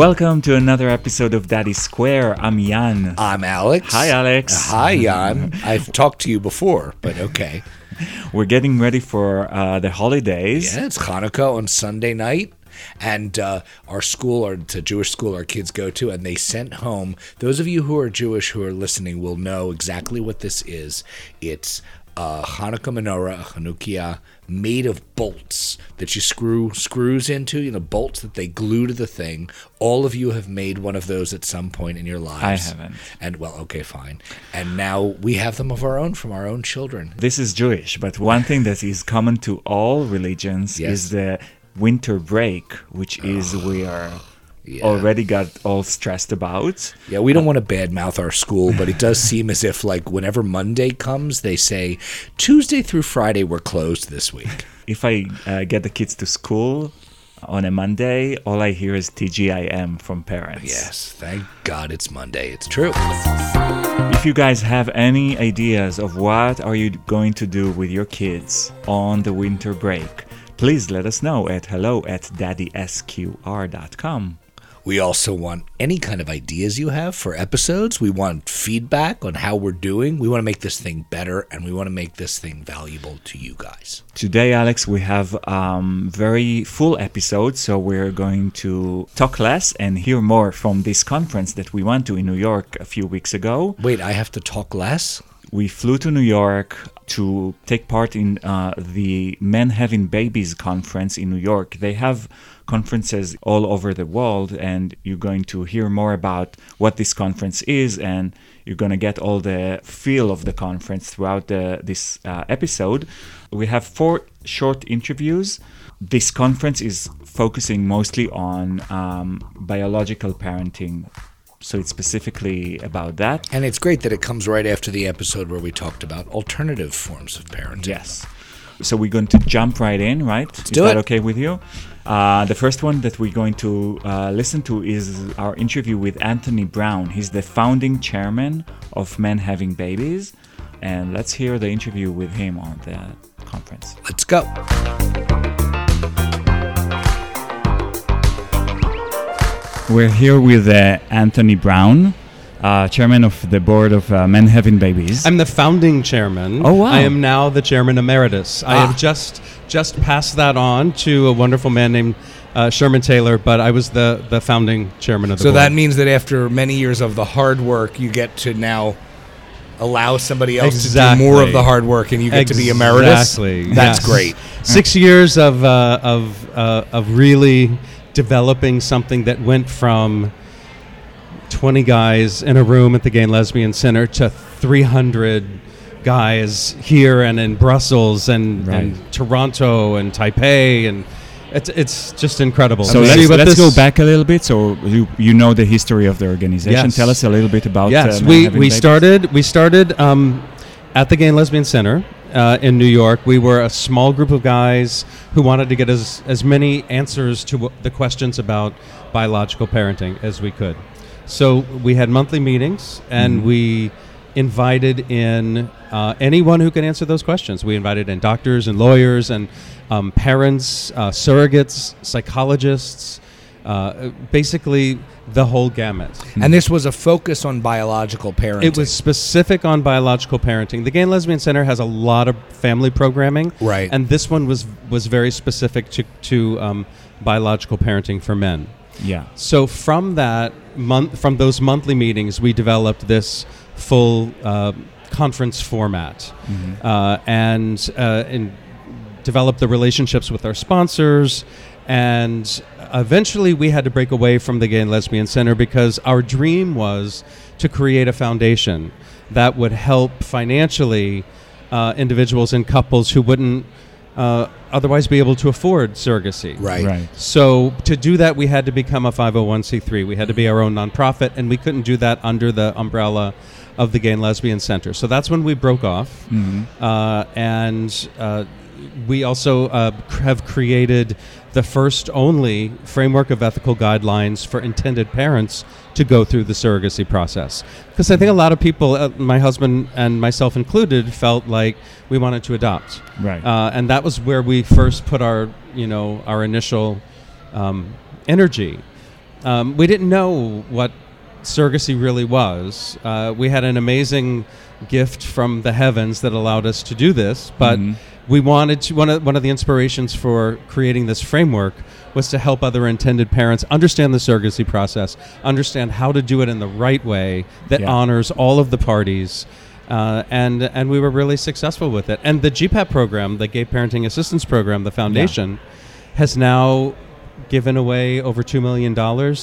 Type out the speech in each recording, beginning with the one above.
Welcome to another episode of Daddy Squared. I'm Jan. I'm Alex. Hi, Alex. Hi, Jan. I've talked to you before, but okay. We're getting ready for uh, the holidays. Yeah, it's Hanukkah on Sunday night. And uh, our school, or it's a Jewish school our kids go to, and they sent home. Those of you who are Jewish who are listening will know exactly what this is. It's a Hanukkah menorah, a Hanukkah, made of bolts that you screw screws into, you know, bolts that they glue to the thing. All of you have made one of those at some point in your lives. I haven't. And well, okay, fine. And now we have them of our own from our own children. This is Jewish, but one thing that is common to all religions Yes. is the winter break, which is ah. we are Yeah. already got all stressed about. Yeah, we don't want to badmouth our school, but it does seem as if, like, whenever Monday comes, they say Tuesday through Friday we're closed this week. If I uh, get the kids to school on a Monday, all I hear is TGIM from parents. Yes, thank God it's Monday. It's true. If you guys have any ideas of what are you going to do with your kids on the winter break, please let us know at hello at daddysqr.com. We also want any kind of ideas you have for episodes. We want feedback on how we're doing. We want to make this thing better, and we want to make this thing valuable to you guys. Today, Alex, we have um, very full episode, so we're going to talk less and hear more from this conference that we went to in New York a few weeks ago. Wait, I have to talk less? We flew to New York to take part in uh, the Men Having Babies conference in New York. They have conferences all over the world, and you're going to hear more about what this conference is, and you're going to get all the feel of the conference throughout the, this uh, episode. We have four short interviews. This conference is focusing mostly on um, biological parenting. So it's specifically about that. And it's great that it comes right after the episode where we talked about alternative forms of parenting. Yes. So we're going to jump right in, right? Is do that it. okay with you? Uh, the first one that we're going to uh, listen to is our interview with Anthony Brown. He's the founding chairman of Men Having Babies. And let's hear the interview with him on the conference. Let's go. We're here with uh, Anthony Brown, uh, chairman of the board of uh, Men Having Babies. I'm the founding chairman. Oh, wow. I am now the chairman emeritus. I Ah. have just just passed that on to a wonderful man named uh, Sherman Taylor, but I was the the founding chairman of the board. So board. that means that after many years of the hard work, you get to now allow somebody else to do more of the hard work, and you get to be emeritus. Exactly. That's yes. great. Six years of uh, of uh, of really developing something that went from 20 guys in a room at the Gay and Lesbian Center to 300 guys here and in Brussels and, Right. and Toronto and Taipei and it's it's just incredible. so let's, let's go back a little bit. So you, you know the history of the organization. Yes. Tell us a little bit about Yes, uh, we, we Babies. started we started um, at the Gay and Lesbian Center uh, in New York. We were a small group of guys who wanted to get as as many answers to w- the questions about biological parenting as we could. So we had monthly meetings, and Mm-hmm. we invited in uh, anyone who could answer those questions. We invited in doctors and lawyers and um, parents, uh, surrogates, psychologists. Uh, basically, the whole gamut. And this was a focus on biological parenting. It was specific on biological parenting. The Gay and Lesbian Center has a lot of family programming, Right. And this one was was very specific to to um, biological parenting for men. Yeah. So from that month, from those monthly meetings, we developed this full uh, conference format, uh, and uh, and developed the relationships with our sponsors, and eventually we had to break away from the Gay and Lesbian Center because our dream was to create a foundation that would help financially uh, individuals and couples who wouldn't uh, otherwise be able to afford surrogacy. right. Right. So to do that, we had to become a 501c3. We had to be our own nonprofit, and we couldn't do that under the umbrella of the Gay and Lesbian Center. So that's when we broke off, uh, and uh, we also uh, have created the first only framework of ethical guidelines for intended parents to go through the surrogacy process. Because I think a lot of people, uh, my husband and myself included, felt like we wanted to adopt. Right. Uh, and that was where we first put our, you know, our initial um, energy. um, we didn't know what surrogacy really was. Uh, we had an amazing gift from the heavens that allowed us to do this, but Mhm. We wanted to. One of one of the inspirations for creating this framework was to help other intended parents understand the surrogacy process, understand how to do it in the right way that Yeah. honors all of the parties. Uh, and and we were really successful with it. And the GPAP program, the Gay Parenting Assistance Program, the foundation, has now given away over $2 million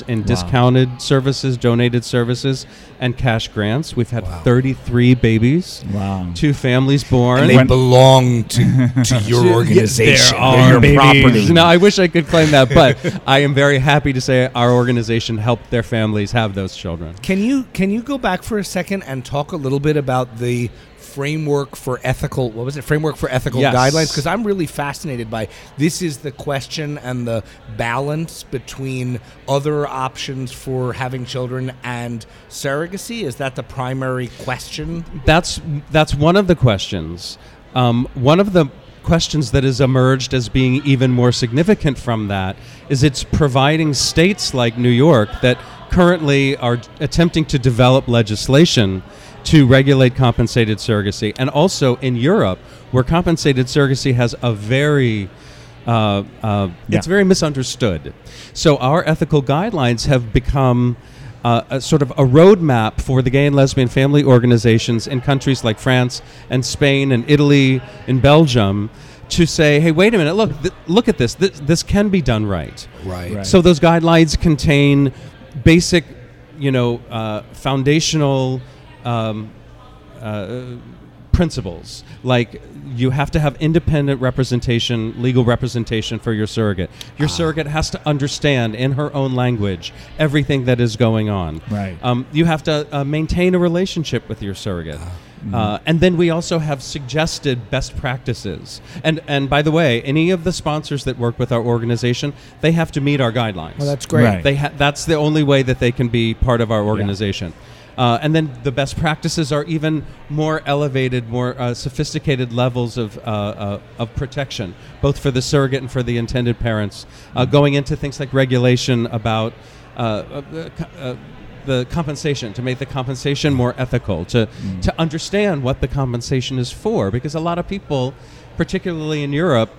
in discounted services, donated services, and cash grants. We've had Wow. 33 babies, Wow. two families born. And they When- belong to, to your organization. They're They're your babies. property. No, I wish I could claim that, but I am very happy to say our organization helped their families have those children. Can you can you go back for a second and talk a little bit about the framework for ethical what was it framework for ethical Yes. guidelines because I'm really fascinated by this is the question and the balance between other options for having children and surrogacy is that the primary question That's that's one of the questions. Um, one of the questions that has emerged as being even more significant from that is it's providing states like New York that currently are attempting to develop legislation to regulate compensated surrogacy, and also in Europe, where compensated surrogacy has a very uh, uh, Yeah. it's very misunderstood. So our ethical guidelines have become uh, a sort of a roadmap for the gay and lesbian family organizations in countries like France and Spain and Italy and Belgium to say, hey, wait a minute, look, th- look at this. this. This can be done right. right, Right. So those guidelines contain basic, you know, uh, foundational um, uh, principles like you have to have independent representation, legal representation for your surrogate. Your surrogate has to understand in her own language everything that is going on. Right. Um, you have to uh, maintain a relationship with your surrogate. Uh, and then we also have suggested best practices. And and by the way, any of the sponsors that work with our organization, they have to meet our guidelines. well that's great Right. They ha- that's the only way that they can be part of our organization. Uh, and then the best practices are even more elevated, more uh, sophisticated levels of, uh, uh, of protection, both for the surrogate and for the intended parents, uh, going into things like regulation about uh, the the compensation, to make the compensation more ethical, to, to understand what the compensation is for. Because a lot of people, particularly in Europe,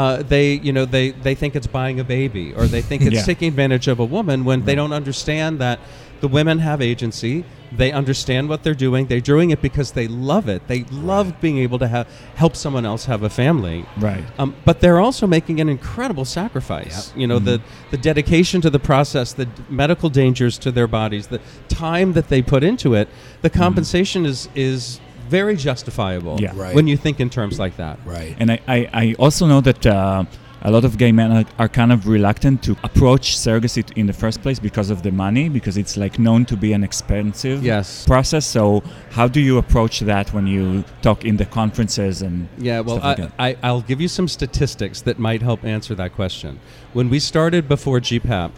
uh, they you know they, they think it's buying a baby or they think it's Yeah. taking advantage of a woman when they don't understand that the women have agency they understand what they're doing they're doing it because they love it they love being able to have help someone else have a family Right. um, but they're also making an incredible sacrifice. You know, the the dedication to the process, the d- medical dangers to their bodies, the time that they put into it. The compensation is is very justifiable Yeah. Right. when you think in terms like that. right And I, I, I also know that uh, a lot of gay men are, are kind of reluctant to approach surrogacy t- in the first place because of the money, because it's like known to be an expensive Yes. process. So how do you approach that when you talk in the conferences and Yeah, well, stuff like that? I, I, I'll give you some statistics that might help answer that question. When we started before GPAP,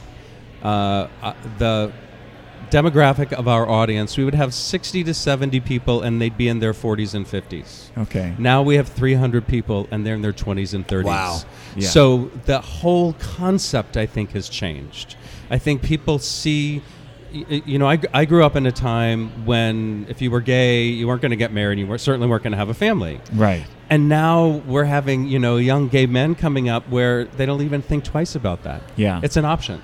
uh, uh, the demographic of our audience, we would have 60 to 70 people, and they'd be in their 40s and 50s. okay, Now we have 300 people, and they're in their 20s and 30s. Wow. Yeah. So the whole concept, I think, has changed. I think people see. You know, I, I grew up in a time when if you were gay, you weren't going to get married. You were, certainly weren't going to have a family. right, And now we're having, you know, young gay men coming up where they don't even think twice about that. yeah. It's an option.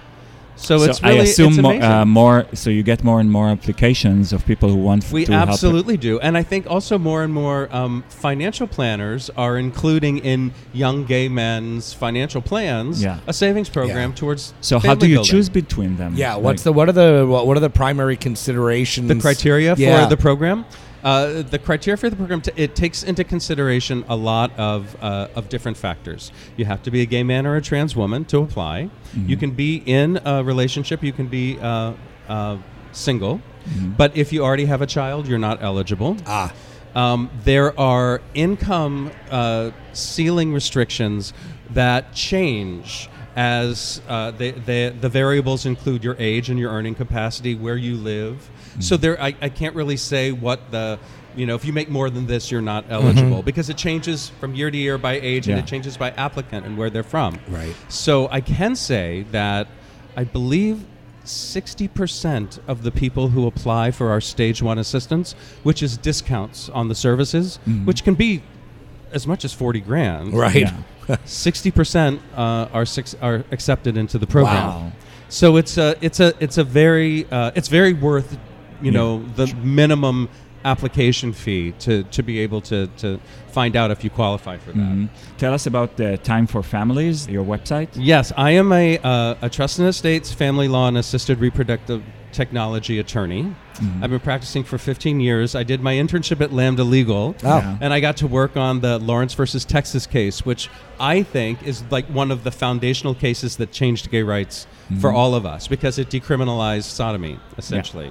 So, so it's really I assume it's more, uh, more. So you get more and more applications of people who want We to help. absolutely do. And I think also more and more um, financial planners are including in young gay men's financial plans Yeah. a savings program Yeah. towards So how do you building. choose between them? yeah what's Like- the what are the what what are the primary considerations the criteria Yeah. for the program? Uh, the criteria for the program t- it takes into consideration a lot of uh, of different factors. You have to be a gay man or a trans woman to apply. You can be in a relationship. You can be uh, uh, single, but if you already have a child, you're not eligible. ah Um, there are income uh, ceiling restrictions that change as uh, the, the, the variables include your age and your earning capacity, where you live. So mm-hmm. there, I, I can't really say what the, you know, if you make more than this, you're not eligible mm-hmm. because it changes from year to year by age and it changes by applicant and where they're from. Right. So I can say that I believe 60% of the people who apply for our stage one assistance, which is discounts on the services, mm-hmm. which can be as much as 40 grand. Right. Yeah. 60% uh, are six, are accepted into the program. Wow. So it's a it's a it's a very uh, it's very worth you Yeah. know the minimum application fee to, to be able to, to find out if you qualify for that. Mhm. Tell us about the Time for Families, your website. Yes, I am a, uh, a trust and estates, family law, and assisted reproductive technology attorney. I've been practicing for 15 years. I did my internship at Lambda Legal, Oh. Yeah. and I got to work on the Lawrence versus Texas case, which I think is like one of the foundational cases that changed gay rights for all of us because it decriminalized sodomy, essentially.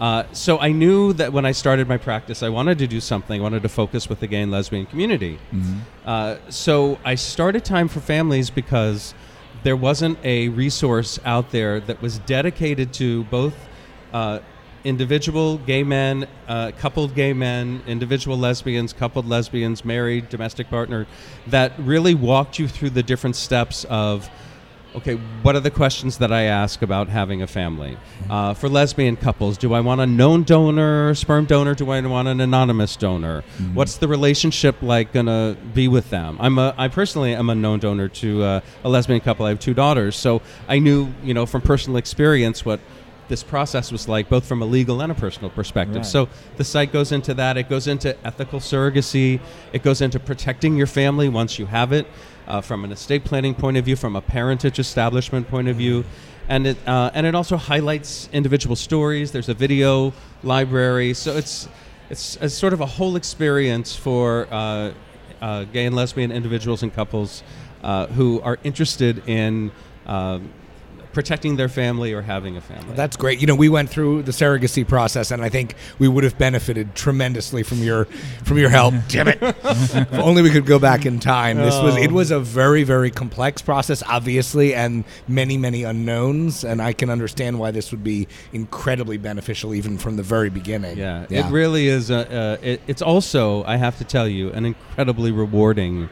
Uh, so I knew that when I started my practice, I wanted to do something. I wanted to focus with the gay and lesbian community. Uh, so I started Time for Families because there wasn't a resource out there that was dedicated to both uh, individual gay men, uh, coupled gay men, individual lesbians, coupled lesbians, married, domestic partner, that really walked you through the different steps of okay, what are the questions that I ask about having a family? Uh, for lesbian couples, do I want a known donor, sperm donor? Do I want an anonymous donor? What's the relationship like gonna be with them? I'm a, I personally am a known donor to uh, a lesbian couple. I have two daughters, so I knew, you know, from personal experience what this process was like, both from a legal and a personal perspective. Right. So the site goes into that. It goes into ethical surrogacy. It goes into protecting your family once you have it, uh, from an estate planning point of view, from a parentage establishment point of view, and it uh, and it also highlights individual stories. There's a video library, so it's it's, it's sort of a whole experience for uh, uh, gay and lesbian individuals and couples uh, who are interested in. um protecting their family or having a family. That's great. You know, we went through the surrogacy process, and I think we would have benefited tremendously from your from your help. Damn it! if only we could go back in time. This was it was a very very complex process, obviously, and many many unknowns. And I can understand why this would be incredibly beneficial, even from the very beginning. Yeah, it really is. A, uh, it, it's also, I have to tell you, an incredibly rewarding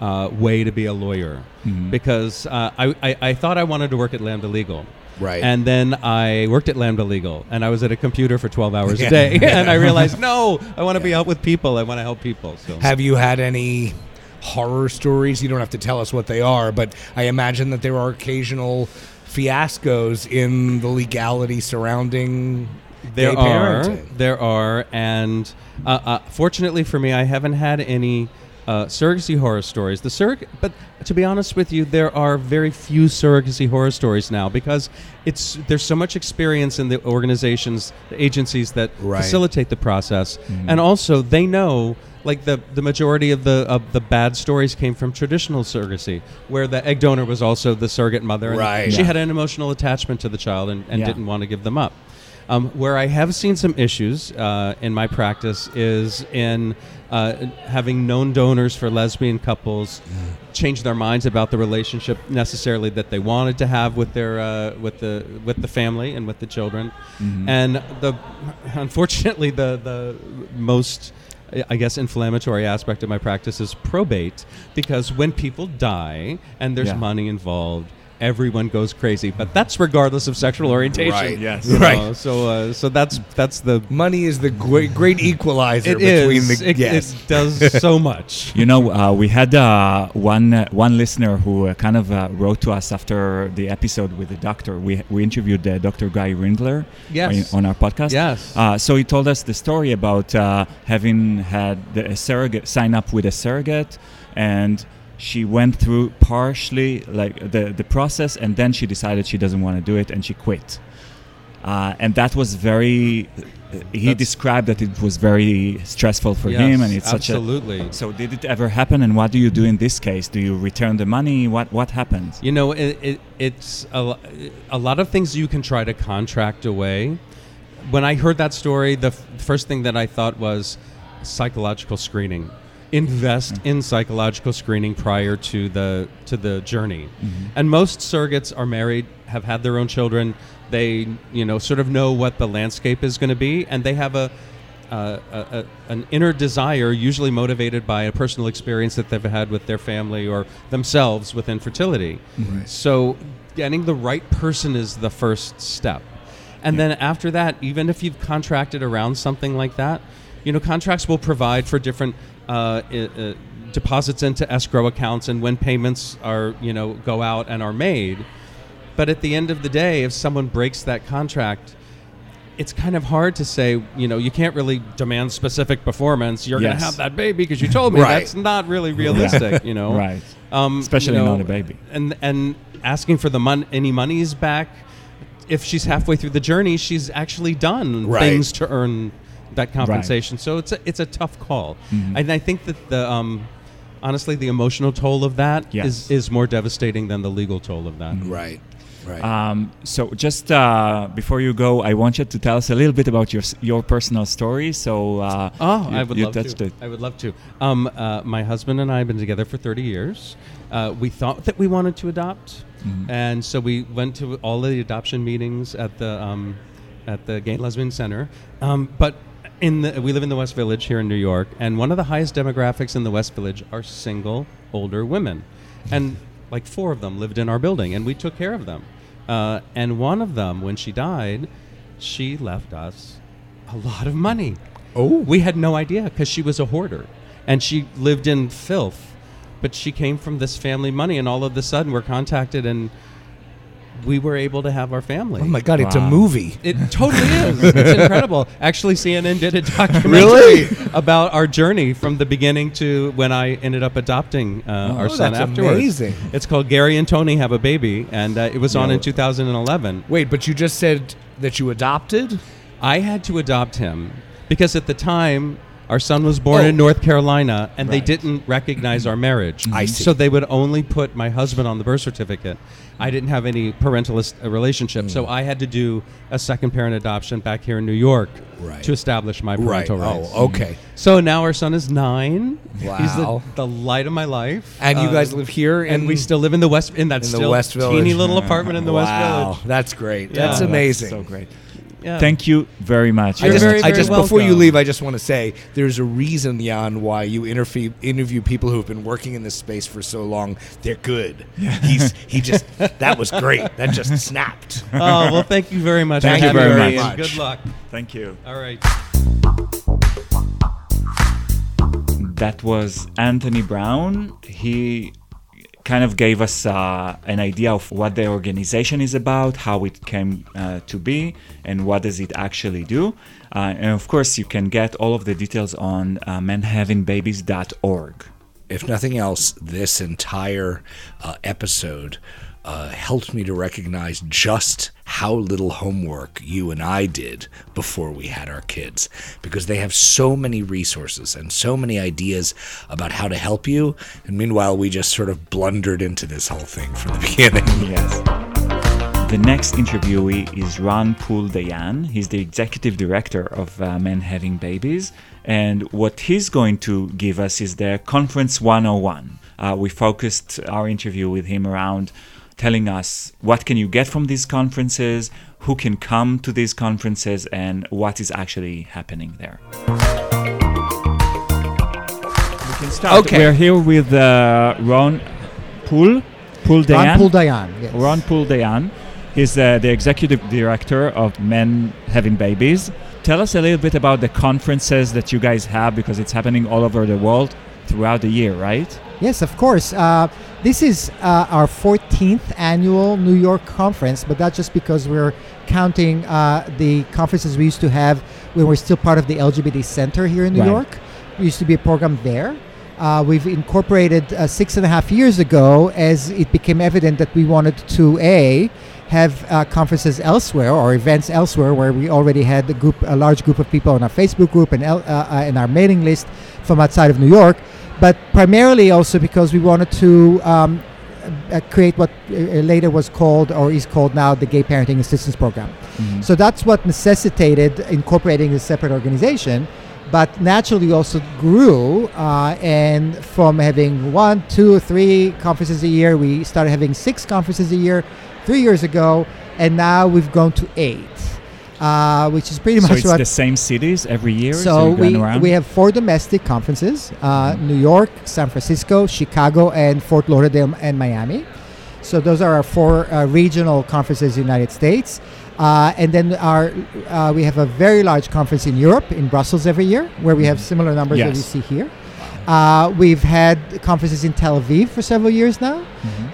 uh, way to be a lawyer because uh, I, I, I thought I wanted to work at Lambda Legal. Right. And then I worked at Lambda Legal and I was at a computer for 12 hours Yeah. a day. and I realized, no, I want to be out with people. I want to help people. So. Have you had any horror stories? You don't have to tell us what they are, but I imagine that there are occasional fiascos in the legality surrounding There gay are, parenting. there are, and uh, uh, fortunately for me, I haven't had any uh, surrogacy horror stories. The surrog- but to be honest with you, there are very few surrogacy horror stories now because it's there's so much experience in the organizations, the agencies that Right. facilitate the process, and also they know. Like the, the majority of the of the bad stories came from traditional surrogacy, where the egg donor was also the surrogate mother. and Right. She Yeah. had an emotional attachment to the child and, and Yeah. didn't want to give them up. Um, where I have seen some issues uh, in my practice is in uh, having known donors for lesbian couples change their minds about the relationship necessarily that they wanted to have with their uh, with the with the family and with the children, and the unfortunately the the most I guess inflammatory aspect of my practice is probate because when people die and there's Yeah. money involved, everyone goes crazy. But that's regardless of sexual orientation. Right. Yes. You Right. know, so uh, so that's that's the Money is the great, great equalizer it between is the it, yes. it does so much. You know, uh, we had uh, one uh, one listener who uh, kind of uh, wrote to us after the episode with the doctor. We we interviewed uh, Dr. Guy Ringler Yes. on, on our podcast. Yes. Uh, so he told us the story about uh, having had the, a surrogate sign up with a surrogate, and she went through partially like the the process, and then she decided she doesn't want to do it, and she quit. Uh, and that was very. He That's- described that it was very stressful for Yes, him, and it's such a absolutely. so did it ever happen, and what do you do in this case? Do you return the money? What what happens? You know, it, it, it's a, a lot of things you can try to contract away. When I heard that story, the f- first thing that I thought was psychological screening. Invest in psychological screening prior to the to the journey. And most surrogates are married, have had their own children. They, you know, sort of know what the landscape is going to be, and they have a uh, a, a, an inner desire, usually motivated by a personal experience that they've had with their family or themselves with infertility. So getting the right person is the first step. And then after that, even if you've contracted around something like that, you know, contracts will provide for different uh, i- uh, deposits into escrow accounts and when payments are, you know, go out and are made. But at the end of the day, if someone breaks that contract, it's kind of hard to say, you know, you can't really demand specific performance. You're going to have that baby because you told me. Right. That's not really realistic, you know. Right. Um, Especially you know, not a baby. And and asking for the mon- any monies back, if she's halfway through the journey, she's actually done Right. things to earn that compensation. So it's a, it's a tough call, Mm-hmm. and I think that the um, honestly the emotional toll of that is Yes. is more devastating than the legal toll of that. Right. Right. Um, so just uh, before you go, I want you to tell us a little bit about your your personal story. So uh, Oh, you, I would you love touched to. it. I would love to. Um, uh, my husband and I have been together for 30 years. Uh, we thought that we wanted to adopt, Mm-hmm. and so we went to all the adoption meetings at the um, at the Gay and Lesbian Center. Um, but in the, we live in the West Village here in New York, and one of the highest demographics in the West Village are single older women, and like four of them lived in our building, and we took care of them. Uh, and one of them, when she died, she left us a lot of money. Oh. We had no idea because she was a hoarder and she lived in filth. But she came from this family money, and all of a sudden we're contacted, and we were able to have our family. oh my God! It's a movie. It totally is. It's incredible. Actually, CNN did a documentary Really? about our journey from the beginning to when I ended up adopting uh, our Oh, son that's afterwards. amazing. It's called Gary and Tony Have a Baby, and uh, it was on in 2011. Wait, but you just said that you adopted. I had to adopt him because at the time our son was born Oh. in North Carolina and they didn't recognize our marriage. I see. So they would only put my husband on the birth certificate. I didn't have any parental est- uh, relationship, so I had to do a second parent adoption back here in New York Right. to establish my Right. parental rights. Oh, okay. So now our son is nine. He's Wow. the, the light of my life. And you Uh, guys live here, and we still live in the west in that in the still West Village. teeny little apartment in the West wow, Village. that's great. Yeah. That's Oh, amazing. So great. Yeah. Thank you very much. I You're just, very, I very just before you leave, I just want to say there's a reason, Jan, why you interview interview people who have been working in this space for so long. They're good. He's he just that was great. That just snapped. oh well, thank you very much. Thank you very me, much. Good luck. Thank you. All right. That was Anthony Brown. He kind of gave us uh, an idea of what the organization is about, how it came uh, to be, and what does it actually do. Uh, and of course, you can get all of the details on uh, menhavingbabies.org. if nothing else, this entire uh, episode uh, helped me to recognize just how little homework you and I did before we had our kids because they have so many resources and so many ideas about how to help you. And meanwhile, we just sort of blundered into this whole thing from the beginning. Yes. The next interviewee is Ron Poole-Dayan. He's the executive director of uh, Men Having Babies. And what he's going to give us is the Conference 101. Uh, we focused our interview with him around telling us what can you get from these conferences, who can come to these conferences, and what is actually happening there. We can start. Okay. We're here with uh, Ron Poole. Pool Dayan. Ron Poole-Dayan. Yes. Ron Poole-Dayan. He's uh, the executive director of Men Having Babies. Tell us a little bit about the conferences that you guys have because it's happening all over the world throughout the year, right? Yes, of course. Uh, this is uh, our 14th annual New York conference, but that's just because we're counting uh, the conferences we used to have when we're still part of the LGBT Center here in New Right. York. There used to be a program there. Uh, we've incorporated uh, six and a half years ago as it became evident that we wanted to a have uh, conferences elsewhere or events elsewhere where we already had a group, a large group of people on our Facebook group and el- uh, uh, and our mailing list from outside of New York, but primarily also because we wanted to um, uh, create what uh, later was called or is called now the Gay Parenting Assistance Program. So that's what necessitated incorporating a separate organization. But naturally, also grew, uh, and from having one, two, three conferences a year, we started having six conferences a year three years ago, and now we've grown to eight, uh, which is pretty So much it's the same cities every year. so we, we have four domestic conferences uh, New York, San Francisco, Chicago, and Fort Lauderdale and Miami. So those are our four uh, regional conferences in the United States. Uh, and then our uh, we have a very large conference in Europe, in Brussels every year, where we have similar numbers that we Yes. see here. Uh, we've had conferences in Tel Aviv for several years now.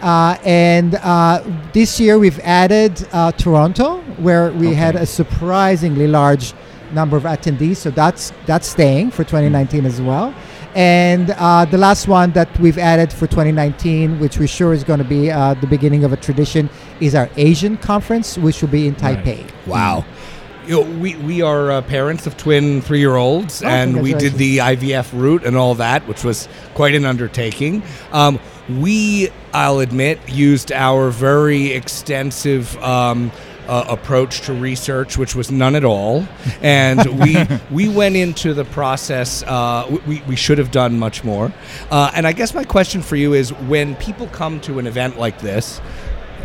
Uh, and uh, this year we've added uh, Toronto, where we had a surprisingly large number of attendees. So that's that's staying for 2019 as well. And uh, the last one that we've added for 2019, which we're sure is going to be uh, the beginning of a tradition, is our Asian conference, which will be in Right. Taipei. Wow. You know, we, we are uh, parents of twin three year olds, Oh, and we did the IVF route and all that, which was quite an undertaking. Um, we, I'll admit, used our very extensive um, uh, approach to research, which was none at all, and we we went into the process. Uh, we we should have done much more. Uh, and I guess my question for you is: when people come to an event like this,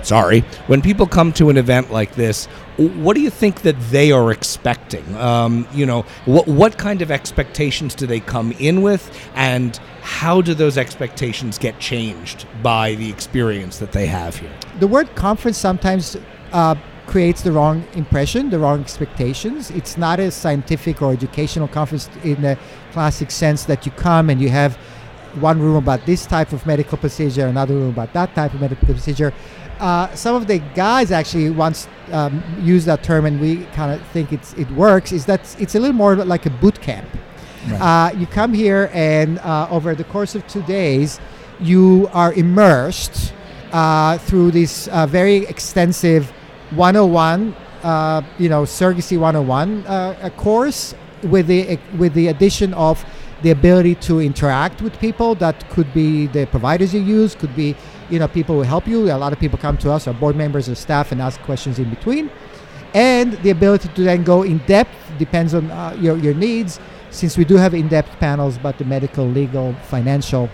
sorry, when people come to an event like this, what do you think that they are expecting? Um, you know, what what kind of expectations do they come in with, and how do those expectations get changed by the experience that they have here? the word conference sometimes uh, creates the wrong impression, the wrong expectations. It's not a scientific or educational conference in the classic sense that you come and you have one room about this type of medical procedure, another room about that type of medical procedure. Uh, some of the guys actually once um, used that term, and we kind of think it's it works. Is that it's a little more like a boot camp. Uh, you come here, and uh, over the course of two days, you are immersed uh, through this uh, very extensive 101, uh, you know, surrogacy 101 uh, a course with the with the addition of the ability to interact with people. That could be the providers you use, could be you know people who help you. A lot of people come to us, our board members or staff, and ask questions in between and the ability to then go in depth depends on uh, your, your needs since we do have in-depth panels about the medical legal financial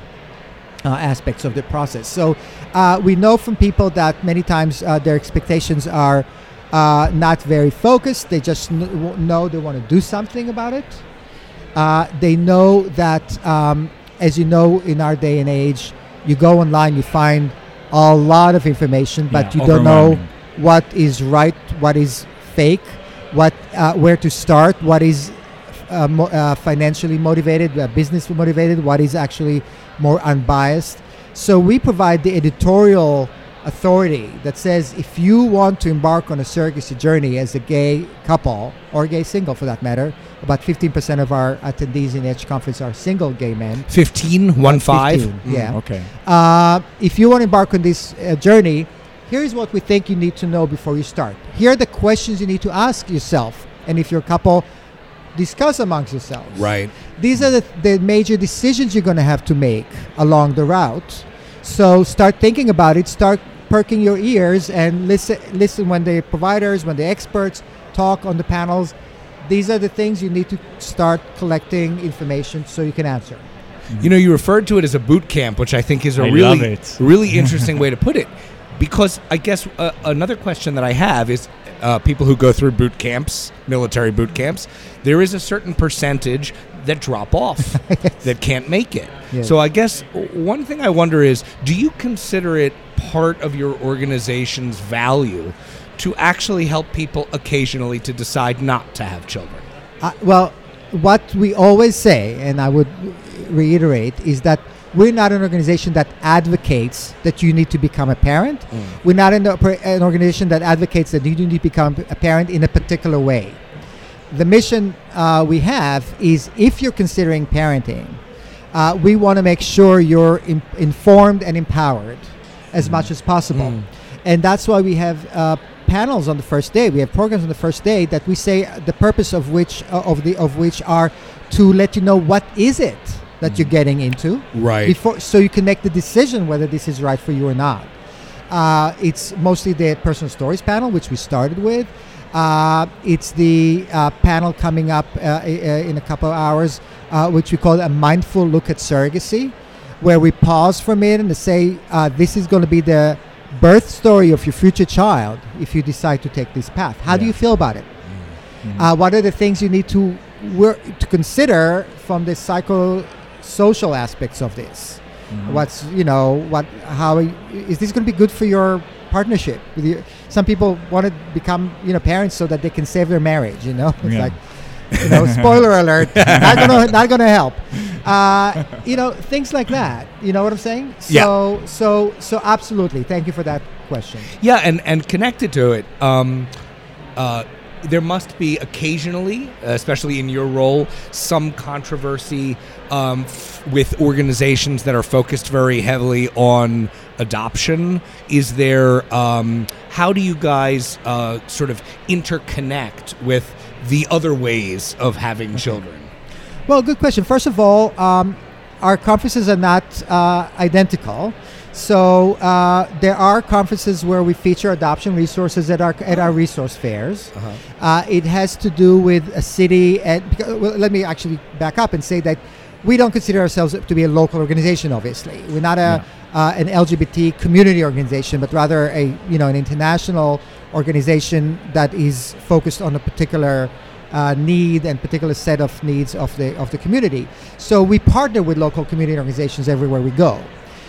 uh, aspects of the process so uh, we know from people that many times uh, their expectations are uh, not very focused they just kn- know they want to do something about it uh, they know that um, as you know in our day and age you go online you find a lot of information but Yeah, you don't know what is right, what is fake, what uh, where to start, what is uh, mo- uh, financially motivated, uh, business motivated, what is actually more unbiased. So we provide the editorial authority that says if you want to embark on a surrogacy journey as a gay couple or gay single for that matter, about 15% of our attendees in Edge conference are single gay men. 15, one five. 15, yeah. Okay. Uh, if you want to embark on this uh, journey, here's what we think you need to know before you start. Here are the questions you need to ask yourself, and if you're a couple, discuss amongst yourselves. Right. These are the, the major decisions you're going to have to make along the route. So start thinking about it. Start perking your ears and listen. Listen when the providers, when the experts talk on the panels. These are the things you need to start collecting information so you can answer. You know, you referred to it as a boot camp, which I think is a I really, really interesting way to put it. Because I guess uh, another question that I have is uh, people who go through boot camps, military boot camps, there is a certain percentage that drop off, that can't make it. Yes. So I guess one thing I wonder is do you consider it part of your organization's value to actually help people occasionally to decide not to have children? Uh, well, what we always say, and I would reiterate, is that we're not an organization that advocates that you need to become a parent. We're not an, an organization that advocates that you need to become a parent in a particular way. The mission uh, we have is if you're considering parenting, uh, we want to make sure you're in- informed and empowered as much as possible. And that's why we have uh, panels on the first day. We have programs on the first day that we say the purpose of which uh, of the of which are to let you know what is it that you're getting into Right. before so you can make the decision whether this is right for you or not. Uh, it's mostly the personal stories panel, which we started with. Uh, it's the uh, panel coming up uh, uh, in a couple of hours, uh, which we call a mindful look at surrogacy, where we pause for a minute and say, uh, "This is going to be the birth story of your future child if you decide to take this path. How do you feel about it? Uh, what are the things you need to work to consider from the psychosocial aspects of this? What's you know what? How is this going to be good for your partnership? With your, some people want to become you know parents so that they can save their marriage. You know, it's Yeah. like you know, spoiler alert, not gonna not gonna help. Uh, you know, things like that. You know what I'm saying? Yeah. So so so absolutely. Thank you for that question. Yeah, and and connected to it, um, uh, there must be occasionally, especially in your role, some controversy um, f- with organizations that are focused very heavily on adoption. Is there? Um, how do you guys uh, sort of interconnect with the other ways of having children? Well, good question. First of all, um, our conferences are not uh, identical. So uh, there are conferences where we feature adoption resources at our at our resource fairs. uh it has to do with a city. And well, let me actually back up and say that we don't consider ourselves to be a local organization. Obviously, we're not a uh, an LGBT community organization, but rather a you know an international organization that is focused on a particular uh, need and particular set of needs of the of the community. So we partner with local community organizations everywhere we go.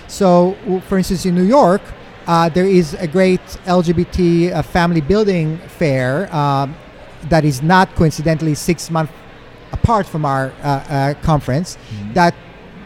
So, for instance, in New York, uh, there is a great LGBT uh, family building fair um, that is not coincidentally six months apart from our uh, uh, conference that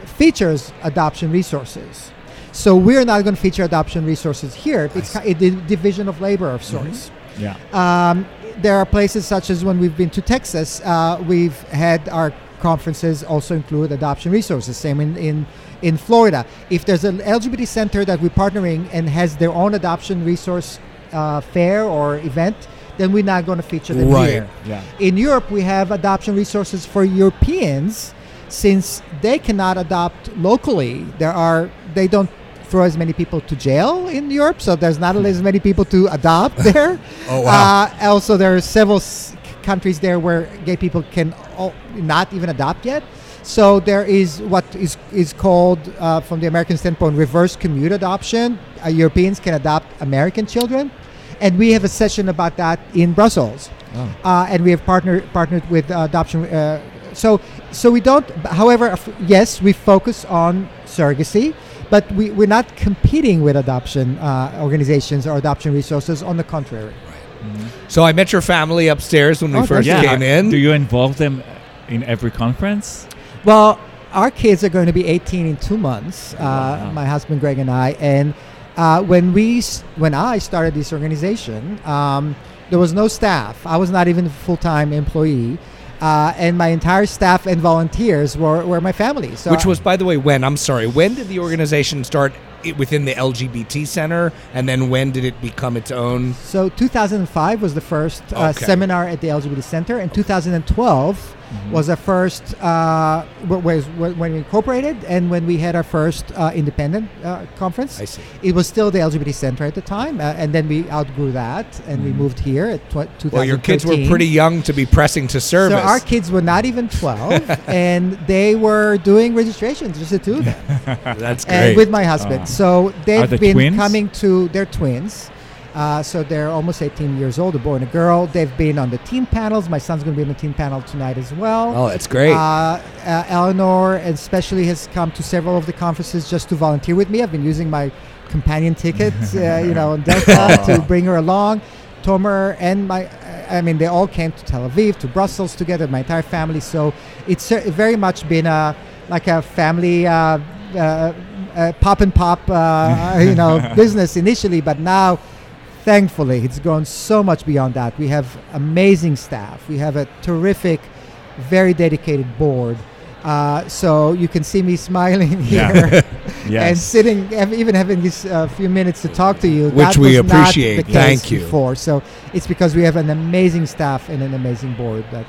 features adoption resources. So we're not going to feature adoption resources here. It's a division of labor of sorts. Yeah. Um, there are places such as when we've been to Texas, uh, we've had our conferences also include adoption resources. Same in, in, in Florida. If there's an LGBT center that we're partnering and has their own adoption resource uh, fair or event, then we're not going to feature them Right. here. Yeah. In Europe, we have adoption resources for Europeans since they cannot adopt locally. There are they don't throw as many people to jail in Europe, so there's not as many people to adopt there. Oh, wow. Uh, also, there are several s- countries there where gay people can al- not even adopt yet. So there is what is is called, uh, from the American standpoint, reverse commute adoption. Uh, Europeans can adopt American children, and we have a session about that in Brussels. Uh, and we have partnered partnered with uh, adoption. Uh, so so we don't. However, f- yes, we focus on surrogacy, but we we're not competing with adoption uh, organizations or adoption resources. On the contrary. So I met your family upstairs when we Oh, first yeah. came in. Do you involve them in every conference? Well, our kids are going to be 18 in two months. Uh, Wow. My husband Greg and I, and uh, when we when I started this organization, um, there was no staff. I was not even a full time employee, uh, and my entire staff and volunteers were, were my family. So Which was, by the way, when? I'm sorry. When did the organization start within the LGBT Center, and then when did it become its own? So 2005 was the first uh, Okay. seminar at the LGBT Center, and 2012 was our first uh, was when we incorporated and when we had our first uh, independent uh, conference. I see. It was still the LGBT Center at the time, uh, and then we outgrew that and we moved here at tw- 2013. Well, your kids were pretty young to be pressing to service. So our kids were not even 12, and they were doing registrations, just the two of them That's great. and with my husband. So they've they been twins? coming to. They're twins. Uh, so they're almost 18 years old, a boy and a girl. They've been on the team panels. My son's going to be on the team panel tonight as well. oh, that's great. Uh, uh, Eleanor especially has come to several of the conferences just to volunteer with me. I've been using my companion ticket, uh, you know, on Delta to bring her along. Tomer and my, I mean, they all came to Tel Aviv, to Brussels together, my entire family. So it's very much been a like a family uh, uh, uh, pop and pop, uh, you know, business initially, but now thankfully it's gone so much beyond that we have amazing staff we have a terrific very dedicated board uh, so you can see me smiling Yeah. here and sitting ev- even having these uh, few minutes to talk to you Which that we appreciate. Thank you. before so it's because we have an amazing staff and an amazing board that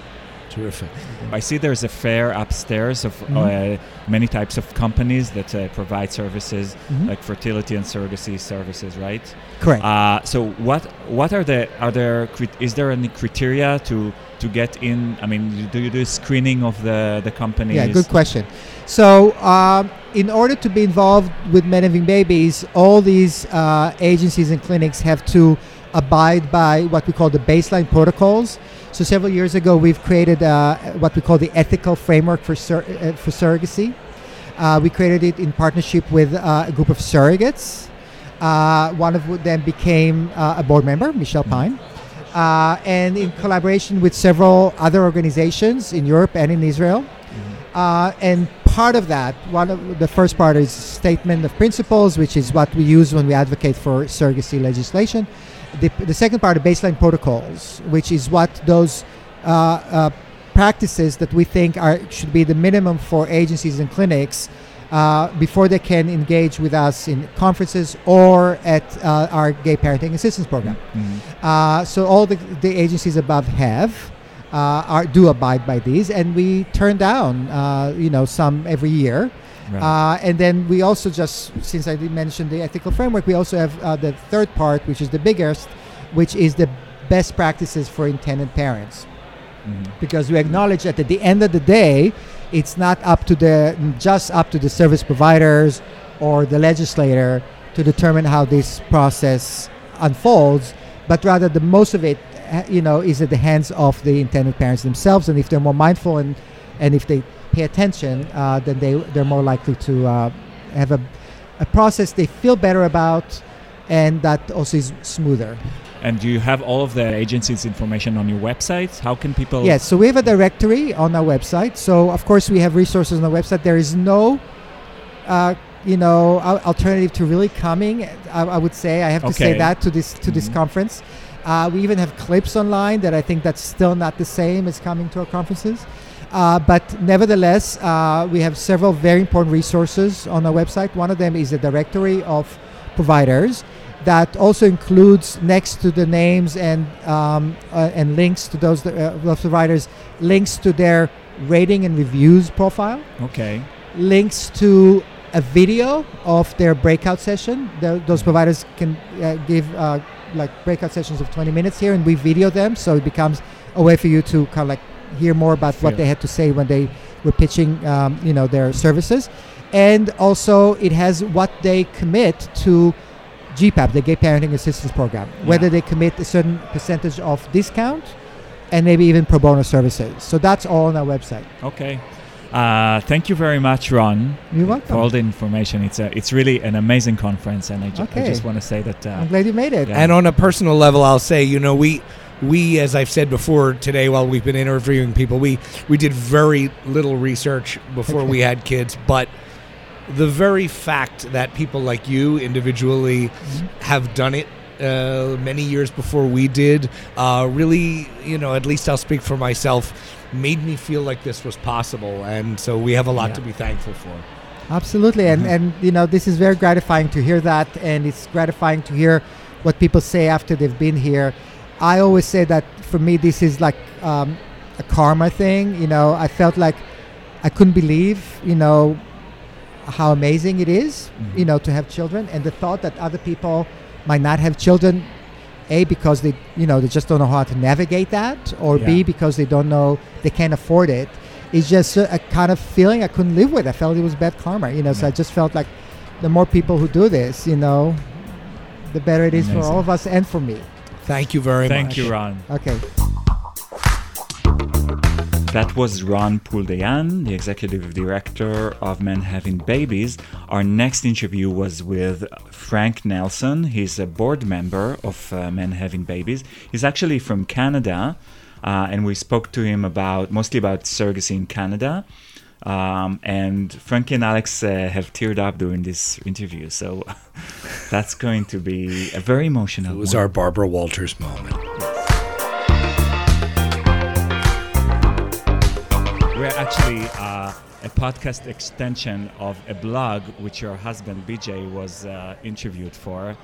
Terrific. I see there's a fair upstairs of Mhm. uh, many types of companies that uh, provide services Mhm. like fertility and surrogacy services, right? correct Uh, so what what are the are there is there any criteria to to get in? I mean, do you do screening of the the companies? Yeah, good question. So, um, in order to be involved with Men Having Babies, all these uh, agencies and clinics have to abide by what we call the baseline protocols. So, several years ago, we've created uh, what we call the ethical framework for sur- uh, for surrogacy. Uh, we created it in partnership with uh, a group of surrogates. Uh, one of them became uh, a board member, Michelle Pine, uh, and in collaboration with several other organizations in Europe and in Israel. Uh, and part of that, one of the first part is statement of principles, which is what we use when we advocate for surrogacy legislation. The, the second part, are baseline protocols, which is what those uh, uh, practices that we think are should be the minimum for agencies and clinics uh, before they can engage with us in conferences or at uh, our gay parenting assistance program. Uh, so all the, the agencies above have uh, are do abide by these, and we turn down, uh, you know, some every year. Right. Uh, and then we also just, since I did mention the ethical framework, we also have uh, the third part, which is the biggest, which is the best practices for intended parents. Because we acknowledge that at the end of the day, it's not up to the just up to the service providers or the legislator to determine how this process unfolds, but rather the most of it, uh, you know, is at the hands of the intended parents themselves. And if they're more mindful and and if they pay attention, uh, then they they're more likely to uh, have a a process they feel better about, and that also is smoother. And do you have all of the agency's information on your website? How can people? Yes, so we have a directory on our website. So of course we have resources on the website. There is no, uh, you know, alternative to really coming. I, I would say I have to say that to this to this Mhm. conference. Uh, we even have clips online that I think that's still not the same as coming to our conferences. Uh, but nevertheless, uh, we have several very important resources on our website. One of them is a directory of providers that also includes next to the names and um, uh, and links to those uh, those providers, links to their rating and reviews profile, Okay. links to a video of their breakout session. The, those providers can uh, give uh, like breakout sessions of 20 minutes here, and we video them, so it becomes a way for you to kind of like hear more about what Feel. they had to say when they were pitching, um, you know, their services. And also, it has what they commit to GPAP, the Gay Parenting Assistance Program, whether Yeah. they commit a certain percentage of discount and maybe even pro bono services. So that's all on our website. Okay. Uh, thank you very much, Ron, You're welcome. for all the information. It's a, it's really an amazing conference, and I, ju- I just want to say that. Uh, I'm glad you made it. Yeah. And on a personal level, I'll say, you know, we we as I've said before today while we've been interviewing people, we we did very little research before we had kids, but the very fact that people like you individually have done it uh, many years before we did uh, really you know at least i'll speak for myself made me feel like this was possible. And so we have a lot Yeah. to be thankful for. Absolutely, and and you know this is very gratifying to hear that, and it's gratifying to hear what people say after they've been here. I always say that for me, this is like um, a karma thing. You know, I felt like I couldn't believe, you know, how amazing it is, you know, to have children, and the thought that other people might not have children. A because they you know they just don't know how to navigate that, or Yeah. B because they don't know they can't afford it. It's just a, a kind of feeling I couldn't live with. I felt it was bad karma, you know. So I just felt like the more people who do this, you know, the better it is for all of us and for me. Thank you very thank much Thank you, Ron. Okay. That was Ron Poole-Dayan, the executive director of Men Having Babies. Our next interview was with Frank Nelson. He's a board member of uh, Men Having Babies. He's actually from Canada, uh, and we spoke to him about mostly about surrogacy in Canada. Um, and Frankie and Alex uh, have teared up during this interview, so that's going to be a very emotional. it was one. our barbara walters moment We're actually uh, a podcast extension of a blog which your husband BJ was uh, interviewed for.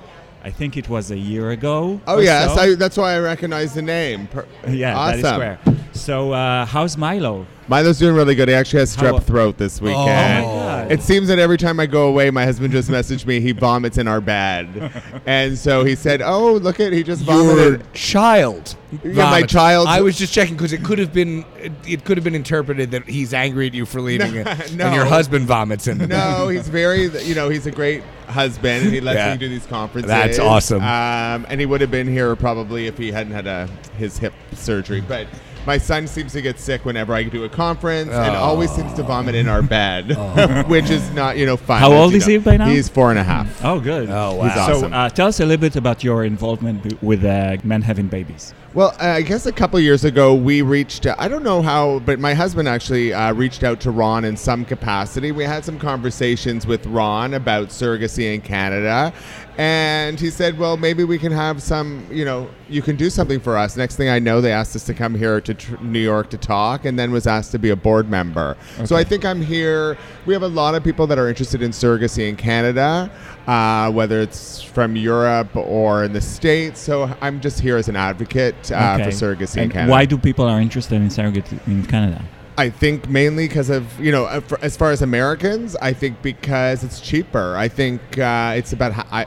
I think it was a year ago. Oh or yes, so. I, that's why I recognize the name. Per- yeah, awesome. that is square. So, uh, how's Milo? Milo's doing really good. He actually has How- strep throat this weekend. Oh my God. It seems that every time I go away, my husband just messaged me. He vomits in our bed, and so he said, "Oh, look at he just your vomited." child Yeah, my vomits. child- i was just checking because it could have been it could have been interpreted that he's angry at you for leaving it no. and your husband vomits in the No, he's very, you know, he's a great husband, and he lets Yeah. me do these conferences. That's awesome. Um, and he would have been here probably if he hadn't had a his hip surgery. But My son seems to get sick whenever I do a conference, and always seems to vomit in our bed, which is not you know fun. How old is know. he by now? He's four and a half. Oh, good. Oh, He's wow. So, uh, tell us a little bit about your involvement b- with uh, men having babies. Well, uh, I guess a couple years ago we reached. I don't know how, but my husband actually uh, reached out to Ron in some capacity. We had some conversations with Ron about surrogacy in Canada, and he said, "Well, maybe we can have some. You know, you can do something for us." Next thing I know, they asked us to come here to tr- New York to talk, and then was asked to be a board member. So I think I'm here. We have a lot of people that are interested in surrogacy in Canada, uh, whether it's from Europe or in the States. So I'm just here as an advocate uh, Okay. for surrogacy in and Canada. why do people are interested in surrogate in Canada? I think mainly because of you know, uh, as far as Americans, I think because it's cheaper. I think uh, it's about. I,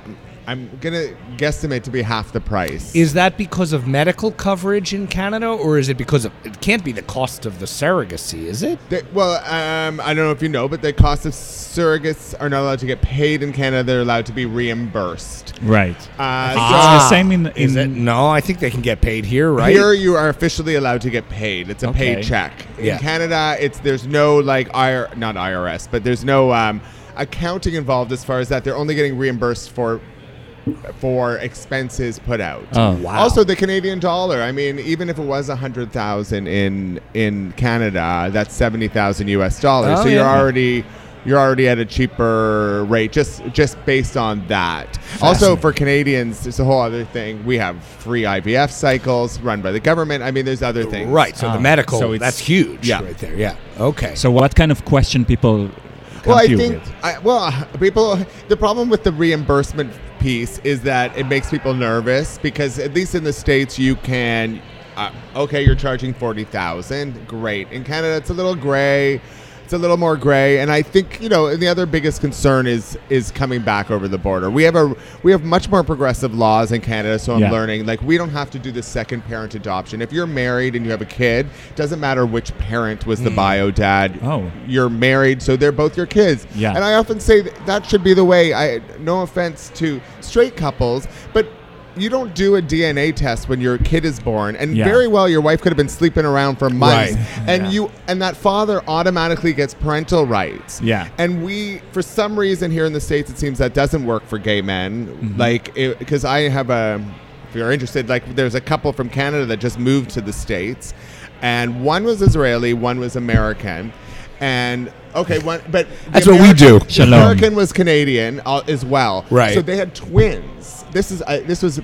I'm gonna guesstimate to be half the price. Is that because of medical coverage in Canada, or is it because of? It can't be the cost of the surrogacy, is it? The- well, um, I don't know if you know, but the cost of surrogates are not allowed to get paid in Canada. They're allowed to be reimbursed. Right. Uh, It's the same in, Is it? No, I think they can get paid here, right? Here you are officially allowed to get paid. It's a Okay. paid check. Yeah. In Canada, it's there's no like IR, not IRS, but there's no um, accounting involved as far as that. They're only getting reimbursed for for expenses put out. Oh. Wow. Also, the Canadian dollar. I mean, even if it was a hundred thousand in in Canada, that's seventy thousand U.S. dollars. Oh, so you're already you're already at a cheaper rate just just based on that. Also, for Canadians, there's a whole other thing. We have free IVF cycles run by the government. I mean, there's other things. right. So Ah, the medical, so that's huge, Yeah. right there. Yeah. Okay. So, what kind of question people come Well, to I you think, with? I, well, people. The problem with the reimbursement piece is that it makes people nervous because at least in the states you can. Uh, okay, you're charging forty thousand. Great. In Canada, it's a little gray. It's a little more gray, and I think you know. And the other biggest concern is is coming back over the border. We have a we have much more progressive laws in Canada, so I'm Yeah. learning. Like we don't have to do the second parent adoption. If you're married and you have a kid, doesn't matter which parent was the mm. bio dad. Oh. you're married, so they're both your kids. Yeah. And I often say that, that should be the way. I no offense to straight couples, but you don't do a DNA test when your kid is born, and Yeah. very well your wife could have been sleeping around for months, Right. and Yeah. you and that father automatically gets parental rights. Yeah. And we, for some reason here in the states, it seems that doesn't work for gay men. Mm-hmm. Like, because I have a, if you're interested, like there's a couple from Canada that just moved to the states, and one was Israeli, one was American, and okay, one, but the That's what we do. The Shalom. American was Canadian uh, as well, Right. So they had twins. This is uh, this was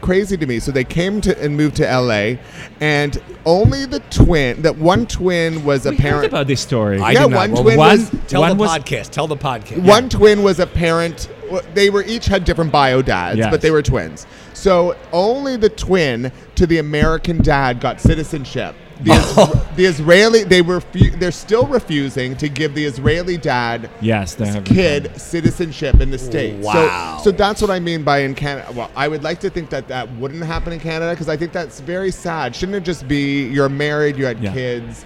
crazy to me. So they came to and moved to L.A. and only the twin, that one twin was a we heard parent. about this story. I Yeah, not. one Well, twin one- was Tell one the was- podcast. Tell the podcast. one twin was a parent. They were each had different bio dads, Yes. but they were twins. So only the twin to the American dad got citizenship. The, Is- the Israeli they were fu- they're still refusing to give the Israeli dad yes, kid citizenship in the states. Wow. So, so that's what I mean by in Canada. Well, I would like to think that that wouldn't happen in Canada because I think that's very sad. Shouldn't it just be you're married, you had Yeah. kids,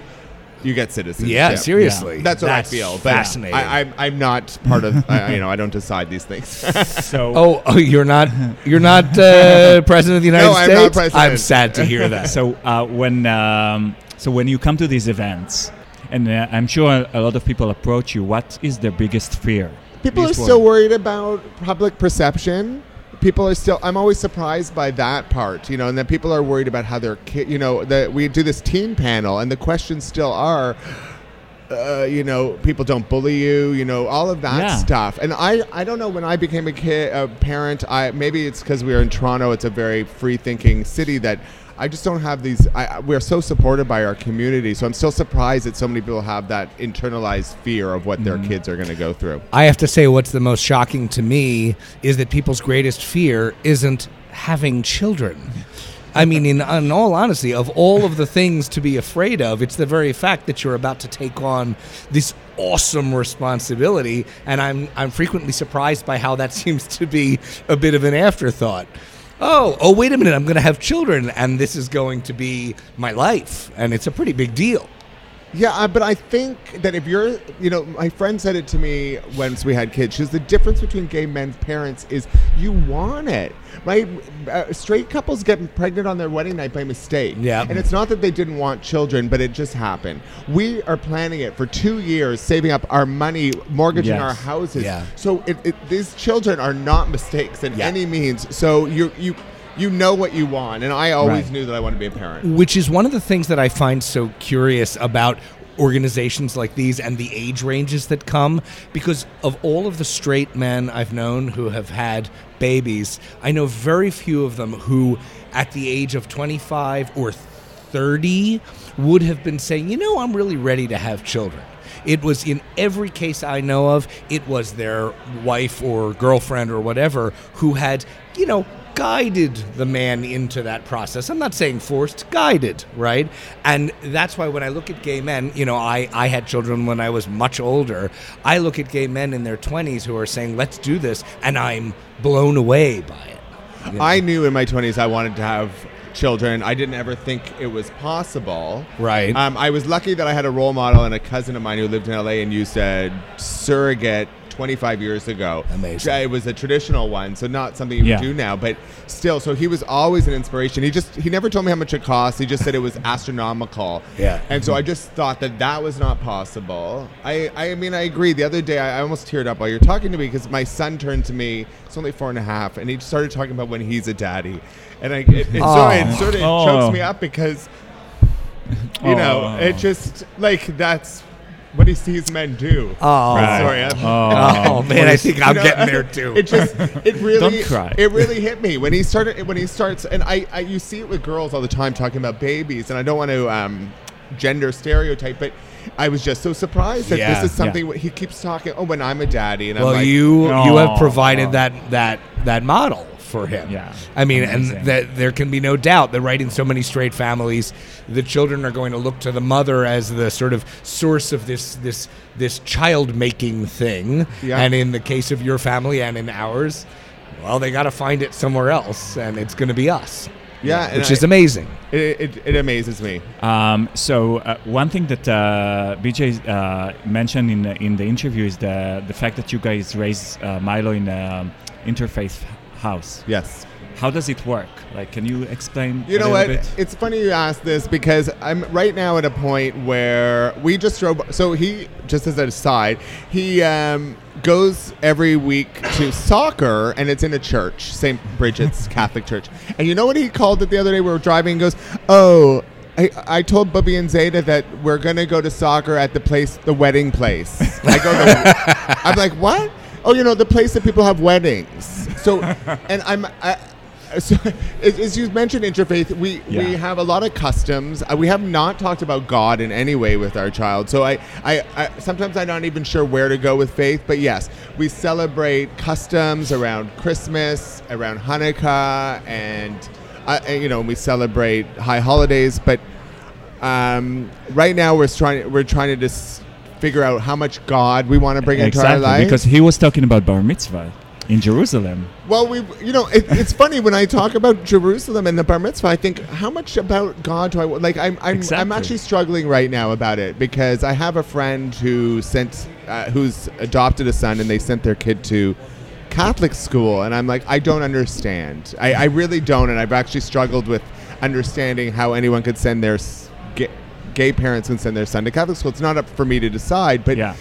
you get citizenship? Yeah, seriously. That's what That's I feel. But fascinating. I, I'm, I'm not part of. I, you know, I don't decide these things. So, Oh, oh, you're not you're not uh, president of the United No, I'm States. not president. I'm sad to hear that. so uh, when um, so when you come to these events, and uh, I'm sure a lot of people approach you, what is their biggest fear? People are Biggest still worried about public perception. People are still. I'm always surprised by that part, you know, and then people are worried about how their kid. You know, that we do this teen panel, and the questions still are. Uh, you know, people don't bully you. You know, all of that Yeah. stuff. And I, I don't know. When I became a kid, a parent, I maybe it's because we are in Toronto. It's a very free-thinking city that I just don't have these. I, we're so supported by our community, so I'm still surprised that so many people have that internalized fear of what their kids are going to go through. I have to say, what's the most shocking to me is that people's greatest fear isn't having children. I mean, in, in all honesty, of all of the things to be afraid of, it's the very fact that you're about to take on this awesome responsibility, and I'm I'm frequently surprised by how that seems to be a bit of an afterthought. Oh, oh, wait a minute! I'm going to have children, and this is going to be my life, and it's a pretty big deal. Yeah, uh, but I think that if you're, you know, my friend said it to me once we had kids. She says the difference between gay men's parents is you want it. Right? Uh, straight couples get pregnant on their wedding night by mistake. Yeah. And it's not that they didn't want children, but it just happened. We are planning it for two years, saving up our money, mortgaging Yes. our houses. Yeah. So it, it, these children are not mistakes in Yeah. any means. So you you you know what you want, and I always Right. knew that I wanted to be a parent. which is one of the things that I find so curious about organizations like these and the age ranges that come because of all of the straight men I've known who have had babies I know very few of them who at the age of 25 or 30 would have been saying you know I'm really ready to have children it was in every case I know of, it was their wife or girlfriend or whatever who had, you know, guided the man into that process. I'm not saying forced, guided, right? And that's why when I look at gay men, you know, I, I had children when I was much older. I look at gay men in their 20s who are saying, let's do this, and I'm blown away by it. You know? I knew in my 20s I wanted to have children. I didn't ever think it was possible. Right. Um, I was lucky that I had a role model and a cousin of mine who lived in LA and used a surrogate 25 years ago. Amazing. It was a traditional one, so not something you Yeah. would do now, but still. So he was always an inspiration. He just he never told me how much it cost. He just said it was astronomical. Yeah. And so I just thought that that was not possible. I I mean I agree. The other day I, I almost teared up while you're talking to me because my son turned to me. It's only four and a half, and he started talking about when he's a daddy, and I it, it, Oh. sort, of, it oh. sort of Oh. chokes me up because you oh. know Oh. it just like that's what he sees men do. Oh. Right. Sorry, I'm, Oh, man, I think I'm you know, getting there too. It just, it really, Don't cry. it really hit me when he started. When he starts, and I, I, you see it with girls all the time talking about babies, and I don't want to um, gender stereotype, but I was just so surprised that Yeah. this is something he keeps talking. Oh, when I'm a daddy, and well, I'm like, you you have Aw. provided that that that model for him. Yeah. I mean, Amazing. and that there can be no doubt that right in so many straight families, the children are going to look to the mother as the sort of source of this this this child making thing. Yeah. And in the case of your family and in ours, well, they got to find it somewhere else, and it's going to be us. Yeah, and which I- is amazing. it, it, it amazes me. Um, so uh, one thing that uh, BJ uh, mentioned in the, in the interview is the the fact that you guys raised uh, Milo in an interfaith house. Yes. How does it work? Like, can you explain? You know what? Bit? It's funny you ask this because I'm right now at a point where we just drove. So he, just as an aside, he um, goes every week to soccer, and it's in a church, St. Bridget's Catholic Church. And you know what he called it the other day? We were driving. and Goes, oh. I, I told Bubby and Zeta that we're gonna go to soccer at the place, the wedding place. I go, the, I'm like, what? Oh, you know, the place that people have weddings. So, and I'm, I, so, as, you mentioned, interfaith, we, we have a lot of customs. Uh, we have not talked about God in any way with our child. So I, I, I sometimes I'm not even sure where to go with faith. But yes, we celebrate customs around Christmas, around Hanukkah, and uh, you know we celebrate high holidays. But um, right now we're trying we're trying to just figure out how much God we want to bring into our exactly life. because he was talking about bar mitzvah in Jerusalem. Well, we, you know, it, it's funny when I talk about Jerusalem and the bar mitzvah. I think, how much about God do I like? I'm, I'm, I'm actually struggling right now about it because I have a friend who sent, uh, who's adopted a son, and they sent their kid to Catholic school, and I'm like, I don't understand. I, I really don't, and I've actually struggled with understanding how anyone could send their gay, gay parents can send their son to Catholic school. It's not up for me to decide, but Yeah.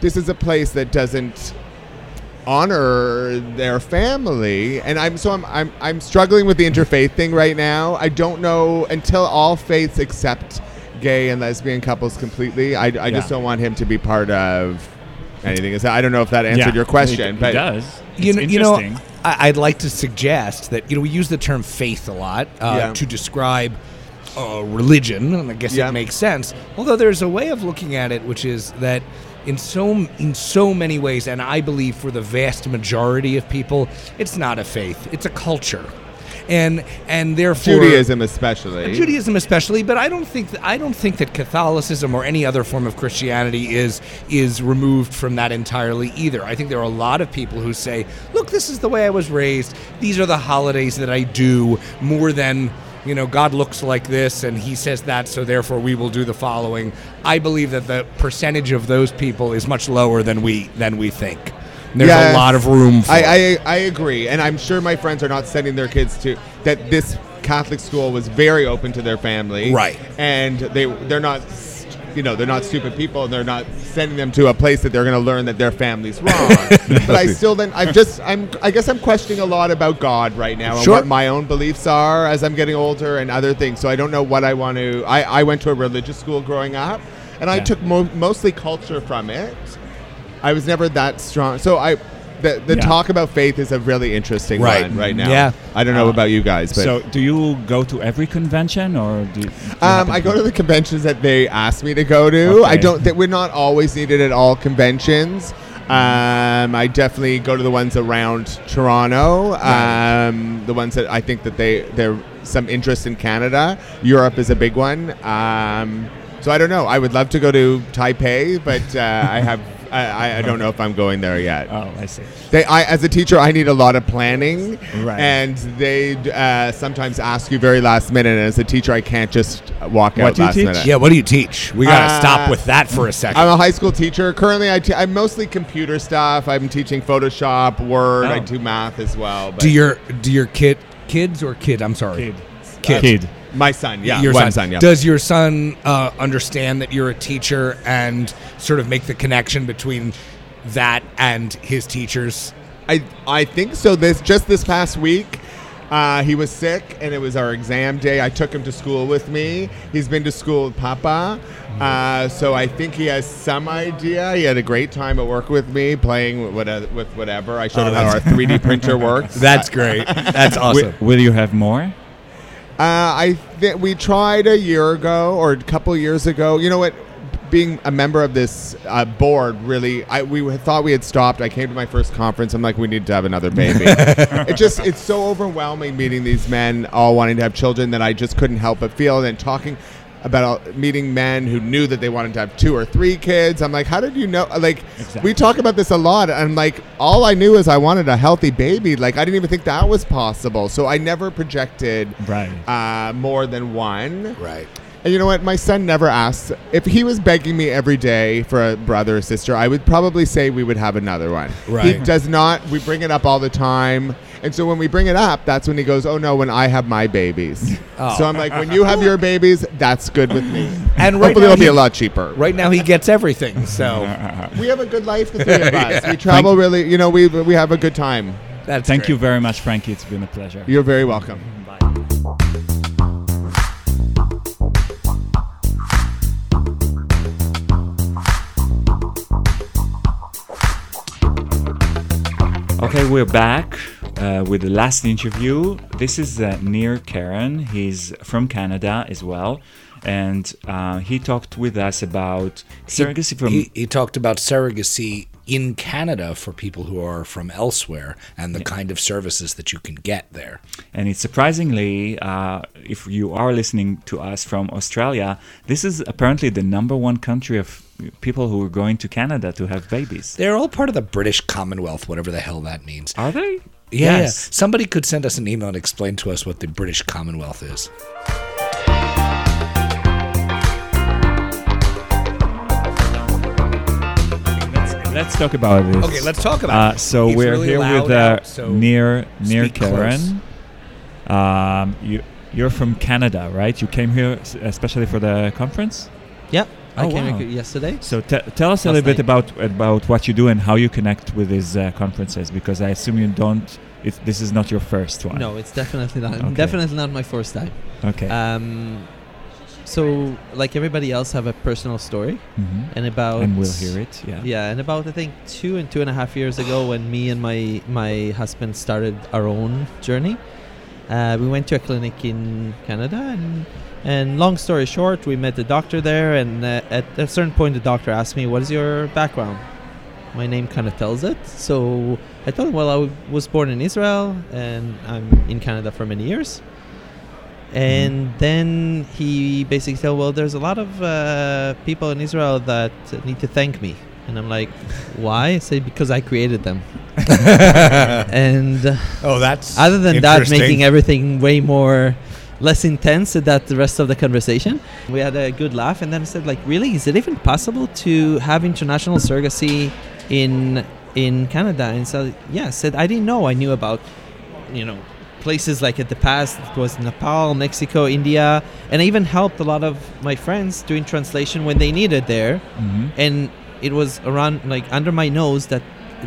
this is a place that doesn't honor their family and i'm so I'm, I'm i'm struggling with the interfaith thing right now i don't know until all faiths accept gay and lesbian couples completely i, I Yeah. just don't want him to be part of anything i don't know if that answered Yeah, your question it, but it does. you know, you know. I, I'd like to suggest that you know we use the term faith a lot uh, Yeah. to describe uh, religion, and I guess Yeah. it makes sense. Although there's a way of looking at it, which is that in so in so many ways, and I believe for the vast majority of people, it's not a faith; it's a culture, and and therefore judaism especially Judaism especially, but I don't think that, I don't think that Catholicism or any other form of Christianity is is removed from that entirely either. I think there are a lot of people who say, "Look, this is the way I was raised. These are the holidays that I do more than you know, God looks like this and he says that, so therefore we will do the following. I believe that the percentage of those people is much lower than we than we think. There's a lot of room for. I, I I agree, and I'm sure my friends are not sending their kids to that. This Catholic school was very open to their family, Right. And they they're not, you know, they're not stupid people, and they're not sending them to a place that they're going to learn that their family's wrong. but I still then I'm just I'm I guess I'm questioning a lot about God right now and what my own beliefs are as I'm getting older and other things. So I don't know what I want to. I I went to a religious school growing up, and I took mo- mostly culture from it. I was never that strong. So I, the the Yeah. talk about faith is a really interesting Right. one right now. Yeah. I don't know Uh, about you guys, but So, do you go to every convention, or do you, do you um, I go to the conventions that they ask me to go to. I don't. That we're not always needed at all conventions. Um, I definitely go to the ones around Toronto. Um, the ones that I think that they they're some interest in Canada. Europe is a big one. Um, so I don't know. I would love to go to Taipei, but uh, I have. I, I don't know if I'm going there yet. Oh, I see. They, I, as a teacher, I need a lot of planning, Right. and they uh, sometimes ask you very last minute. And as a teacher, I can't just walk What out do you last teach? minute. yeah, what do you teach? We got to Uh, stop with that for a 2nd I'm a high school teacher. Currently, I te- I'm mostly computer stuff. I'm teaching Photoshop, Word. I Oh. do math as well. But do your do your kid kids or kid? I'm sorry. Kid. Kid. Kid. My son, yeah, your son. son, yeah. Does your son uh, understand that you're a teacher and sort of make the connection between that and his teachers? I I think so. This just this past week, uh, he was sick, and it was our exam day. I took him to school with me. He's been to school with Papa, uh, so I think he has some idea. He had a great time at work with me, playing with, what- with whatever. I showed Oh, him how our 3D printer works. That's great. That's awesome. Wi- will you have more? Uh, I think we tried a year ago or a couple years ago. You know what? Being a member of this uh, board, really, I we thought we had stopped. I came to my first conference. I'm like, we need to have another baby. it just it's so overwhelming meeting these men all wanting to have children that I just couldn't help but feel. And then talking about uh, meeting men who knew that they wanted to have two or three kids. I'm like, how did you know? Like, Exactly. we talk about this a lot. And like, all I knew is I wanted a healthy baby. Like, I didn't even think that was possible. So I never projected Right. uh, more than one. right. And you know what? My son never asked. If he was begging me every day for a brother or sister, I would probably say we would have another one. Right. He does not. We bring it up all the time. And so when we bring it up, that's when he goes, "Oh no, when I have my babies." Oh. So I'm like, "When you have your babies, that's good with me." And right Hopefully, it'll be a lot cheaper. Right now he gets everything. So We have a good life, the three of us. We travel really. You know, we we have a good time. that's Thank great. you very much, Frankie. It's been a pleasure. You're very welcome. Bye. Okay, we're back uh, with the last interview. This is uh, Nir Karen. He's from Canada as well. And uh, he talked with us about surrogacy from. He, he talked about surrogacy in Canada for people who are from elsewhere and the kind of services that you can get there. And it's surprisingly, uh, if you are listening to us from Australia, this is apparently the number one country of people who are going to Canada to have babies. They're all part of the British Commonwealth, whatever the hell that means. Are they? Yeah, Yes. yeah. Somebody could send us an email and explain to us what the British Commonwealth is. Let's, let's talk about this. Okay, let's talk about Uh, it. so It's we're really here with uh, out, so Nir Nir Karen. Um, you you're from Canada, right? You came here especially for the conference. Yep. I Oh, came wow. here yesterday. So te- tell us a Last little bit about about what you do and how you connect with these uh, conferences, because I assume you don't. It, this is not your first one. No, it's definitely not. Okay. Definitely not my first time. Okay. Um, so like everybody else, have a personal story, Mhm. and about And we'll hear it. Yeah. Yeah, and about I think two and two and a half years ago, when me and my my husband started our own journey, uh, we went to a clinic in Canada, and and long story short, we met the doctor there, and uh, at a certain point, the doctor asked me, "What is your background?" My name kind of tells it, so I told him, "Well, I w- was born in Israel, and I'm in Canada for many years." And then he basically said, "Well, there's a lot of uh, people in Israel that need to thank me." And I'm like, "Why?" I say, "Because I created them." and uh, Oh, that's other than that, making everything way more less intense that the rest of the conversation. We had a good laugh, and then I said, like, really, is it even possible to have international surrogacy in in Canada? And so, yeah, I said I didn't know. I knew about, you know, places like at the past it was Nepal, Mexico, India, and I even helped a lot of my friends doing translation when they needed there, Mhm. and it was around like under my nose that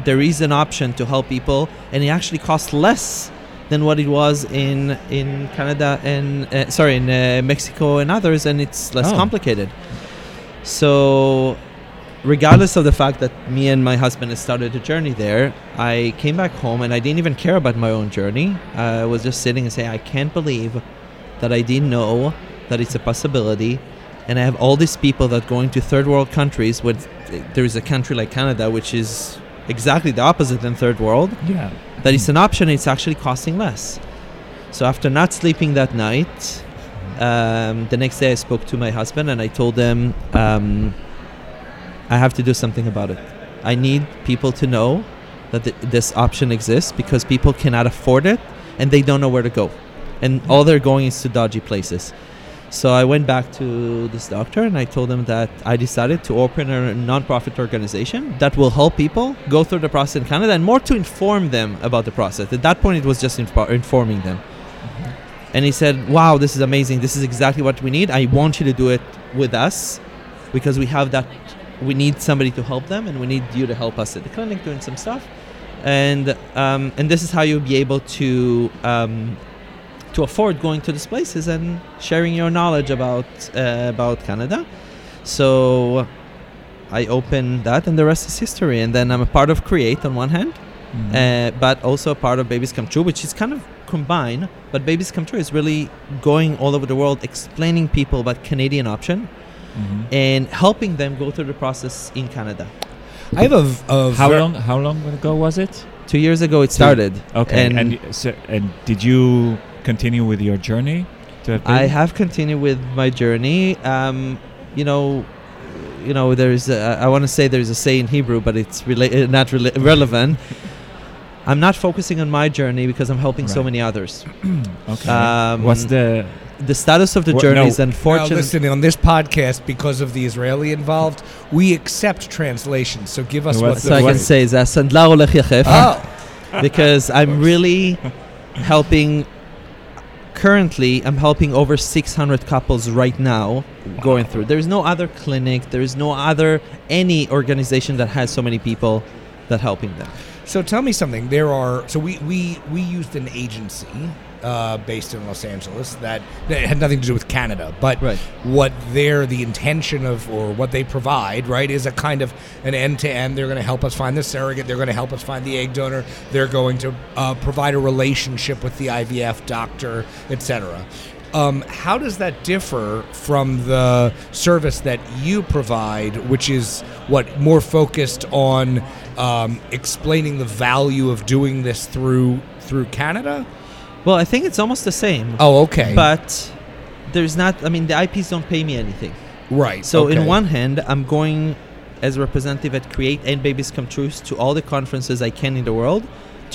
there is an option to help people, and it actually costs less than what it was in in Canada and uh, sorry in uh, Mexico and others, and it's less Oh. complicated. So, regardless of the fact that me and my husband had started a journey there, I came back home and I didn't even care about my own journey. I was just sitting and saying, I can't believe that I didn't know that it's a possibility. And I have all these people that going to third world countries when there is a country like Canada, which is exactly the opposite than third world Yeah. That it's an option it's actually costing less. So after not sleeping that night um, the next day i spoke to my husband and i told him um, i have to do something about it. I need people to know that th- this option exists because people cannot afford it and they don't know where to go. And all they're going is to dodgy places so I went back to this doctor and I told him that I decided to open a non-profit organization that will help people go through the process in Canada and more to inform them about the process. At that point, it was just info- informing them. And he said, "Wow, this is amazing. This is exactly what we need. I want you to do it with us because we have that. We need somebody to help them, and we need you to help us at the clinic doing some stuff. And um, and this is how you'll be able to." Um, to afford going to these places and sharing your knowledge about uh, about Canada. So I open that, and the rest is history. And then I'm a part of Create on one hand, Mhm. uh, but also a part of Babies Come True, which is kind of combined. But Babies Come True is really going all over the world, explaining people about Canadian option Mhm. and helping them go through the process in Canada. I have a, v- a How ver- long? How long ago was it? Two years ago, it started. Okay. And, And, y- so, and did you continue with your journey? To have I have continued with my journey. Um, you know, you know, there's a, I want to say there's a say in Hebrew, but it's rela- uh, not rela- relevant. I'm not focusing on my journey because I'm helping so many others. Okay. Um, What's the? The status of the Wha- journey no. is Now, unfortunate. listen, on this podcast, because of the Israeli involved, we accept translations. So give us No, what what's the so I can say that Sandlar Olech Yachef, Oh, because I'm really helping. Currently, I'm helping over 600 couples right now going through. There is no other clinic. There is no other any organization that has so many people that helping them. so tell me something. There are so we we we used an agency uh, based in Los Angeles that, that had nothing to do with Canada, but Right. what their the intention of or what they provide right is a kind of an end to end. They're going to help us find the surrogate. They're going to help us find the egg donor. They're going to uh, provide a relationship with the IVF doctor, etc. Um, how does that differ from the service that you provide, which is what more focused on um, explaining the value of doing this through through Canada? Well, I think it's almost the same. Oh, okay. But there's not. I mean, the IPs don't pay me anything. right. So in one hand, I'm going as a representative at Create and Babies Come True to all the conferences I can in the world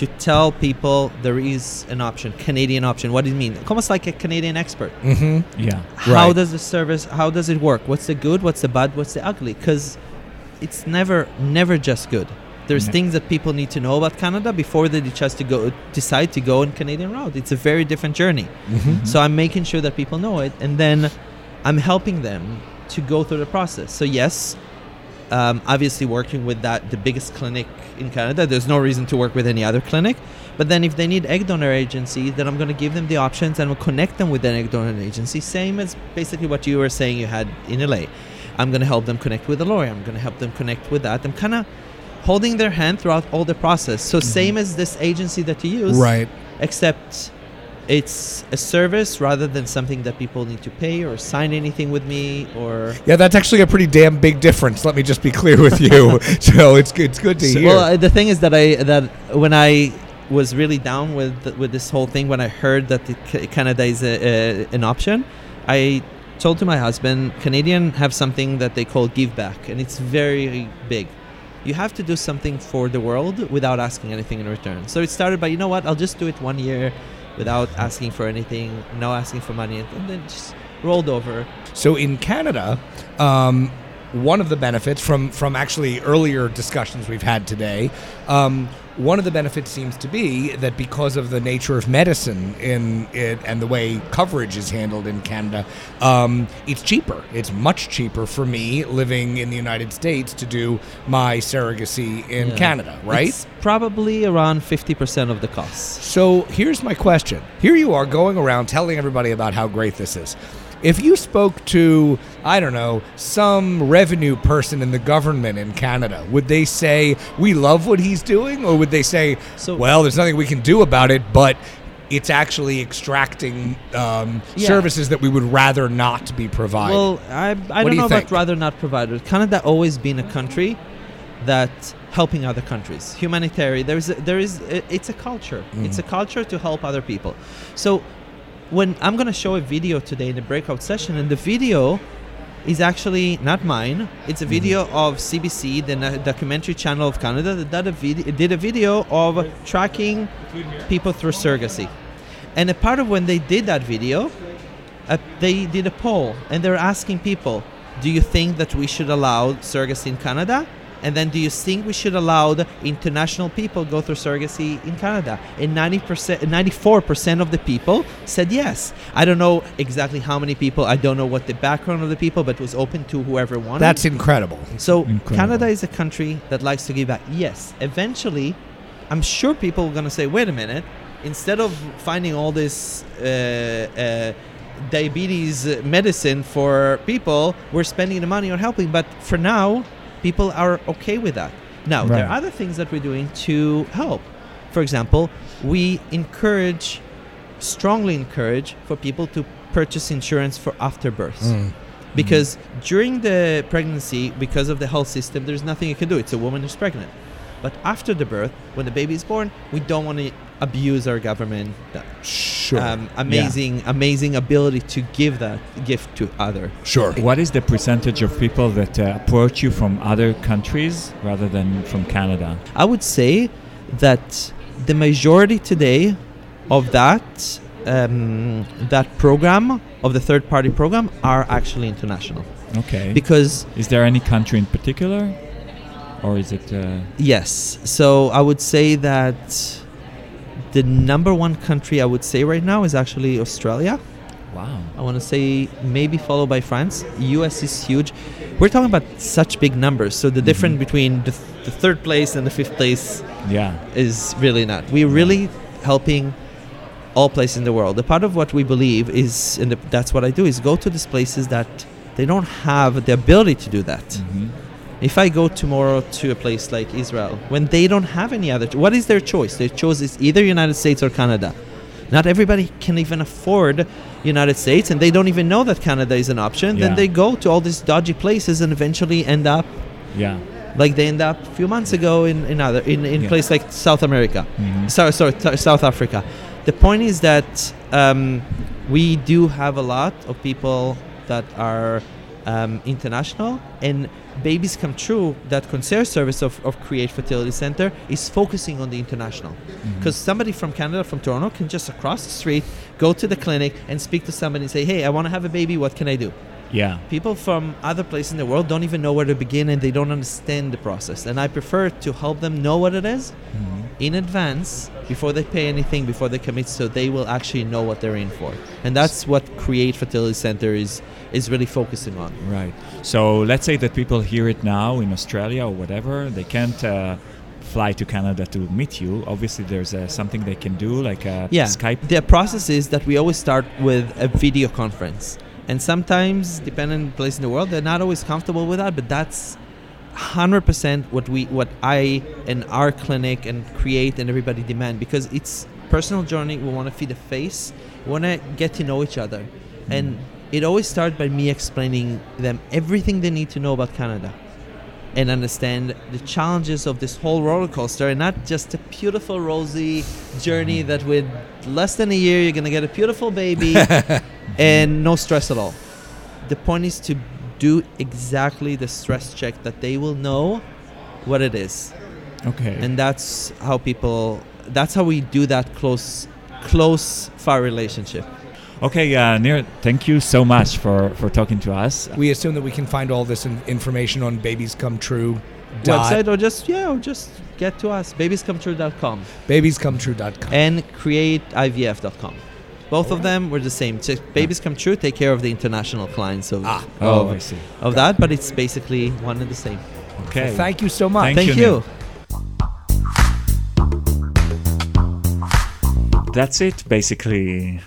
to tell people there is an option, Canadian option. What do you mean? Almost like a Canadian expert. Mhm. Yeah. How Right. does the service? How does it work? What's the good? What's the bad? What's the ugly? Because it's never, never just good. There's Yeah. things that people need to know about Canada before they just to go decide to go on Canadian route. It's a very different journey. Mm-hmm. So I'm making sure that people know it, and then I'm helping them to go through the process. So yes, um, obviously working with that the biggest clinic in Canada. There's no reason to work with any other clinic. But then if they need egg donor agency, then I'm going to give them the options and we'll connect them with an egg donor agency. Same as basically what you were saying you had in LA. I'm going to help them connect with a lawyer. I'm going to help them connect with that. I'm kind of holding their hand throughout all the process. So mm-hmm. same as this agency that you use Right. except it's a service rather than something that people need to pay or sign anything with me or Yeah, that's actually a pretty damn big difference. Let me just be clear with you. so it's good. It's good to hear. well the thing is that i that when i was really down with with this whole thing when i heard that canada is a, a, an option i told to my husband canadian have something that they call give back and it's very big you have to do something for the world without asking anything in return so it started by you know what i'll just do it one year without asking for anything, no asking for money, and then just rolled over. So in Canada, um, one of the benefits from from actually earlier discussions we've had today, um, one of the benefits seems to be that because of the nature of medicine in it and the way coverage is handled in Canada, um, it's cheaper. It's much cheaper for me living in the United States to do my surrogacy in Yeah. Canada, right? It's probably around 50% of the cost. So here's my question. Here you are going around telling everybody about how great this is. If you spoke to, I don't know, some revenue person in the government in Canada, would they say, we love what he's doing? Or would they say, So- well, there's nothing we can do about it, but it's actually extracting um, Yeah. services that we would rather not be provided? Well, I, I don't do know think? about rather not provided. Canada always been a country that helping other countries, humanitarian. There is a, there is i- it's a culture. Mm. It's a culture to help other people. So when I'm gonna show a video today in the breakout session, and the video is actually not mine. It's Mm-hmm. a video of CBC, the na- documentary channel of Canada, that did a, vid- did a video of tracking people through surrogacy. And a part of when they did that video, uh, they did a poll and they're asking people, do you think that we should allow surrogacy in Canada? And then do you think we should allow the international people go through surrogacy in Canada? And 90%, 94% of the people said yes. I don't know exactly how many people. I don't know what the background of the people, but it was open to whoever wanted. That's incredible. So Incredible. Canada is a country that likes to give back. Yes, eventually, I'm sure people are going to say, "Wait a minute! Instead of finding all this uh, uh, diabetes medicine for people, we're spending the money on helping." But for now, people are okay with that. Now there are other things that we're doing to help. For example, we encourage, strongly encourage, for people to purchase insurance for afterbirths Mm. because during the pregnancy because of the health system there's nothing you can do it's a woman who's pregnant but after the birth when the baby is born we don't want to abuse our government that Sure. um, amazing amazing ability to give that gift to other sure. What is the percentage of people that uh, approach you from other countries rather than from Canada? i would say that the majority today of that um, that program of the third party program are actually international Okay. because is there any country in particular, or is it? Uh, Yes. So I would say that the number one country I would say right now is actually Australia. wow. I want to say maybe followed by France. US is huge. We're talking about such big numbers. So the difference between the, th- the third place and the fifth place Yeah. is really not. We're really helping all places in the world. The part of what we believe is, and the, that's what I do, is go to these places that they don't have the ability to do that. Mhm. If I go tomorrow to a place like Israel, when they don't have any other, what is their choice? Their choice is either United States or Canada. Not everybody can even afford United States, and they don't even know that Canada is an option. Yeah. Then they go to all these dodgy places and eventually end up Yeah. like they end up a few months ago in in other in in Yeah. place like South America, Mhm. sorry, sorry, t- South Africa. The point is that um, we do have a lot of people that are um, international and babies come true that concierge service of, of create fertility center is focusing on the international. Mm-hmm. Because somebody from canada from toronto can just across the street go to the clinic and speak to somebody and say hey i want to have a baby what can i do? Yeah. people from other places in the world don't even know where to begin and they don't understand the process. And i prefer to help them know what it is mm-hmm. in advance before they pay anything before they commit so they will actually know what they're in for. And that's what create fertility center is is really focusing on Right. So let's say that people hear it now in Australia or whatever. They can't uh, fly to Canada to meet you. Obviously, there's uh, something they can do, like uh, yeah Skype. the process is that we always start with a video conference and sometimes depending on the place in the world they're not always comfortable with that but that's 100% what we what i and our clinic and create and everybody demand because it's personal journey we want to feed a face we want to get to know each other and it always starts by me explaining them everything they need to know about canada and understand the challenges of this whole roller coaster and not just a beautiful rosy journey mm-hmm. that with less than a year you're going to get a beautiful baby mm-hmm. and no stress at all the point is to do exactly the stress check that they will know what it is Okay. and that's how people that's how we do that close close, far relationship. Okay, uh, Nir, thank you so much for, for talking to us. We assume that we can find all this in- information on Babies Come True. Website or just yeah, or just get to us babiescometrue.com babiescometrue.com. and createivf.com. Both of them were the same. So Babies Come True take care of the international clients of Ah. Oh, of, I see. of that, but it's basically one and the same. Okay. Well, thank you so much. Thank Thank you, you. That's it, basically.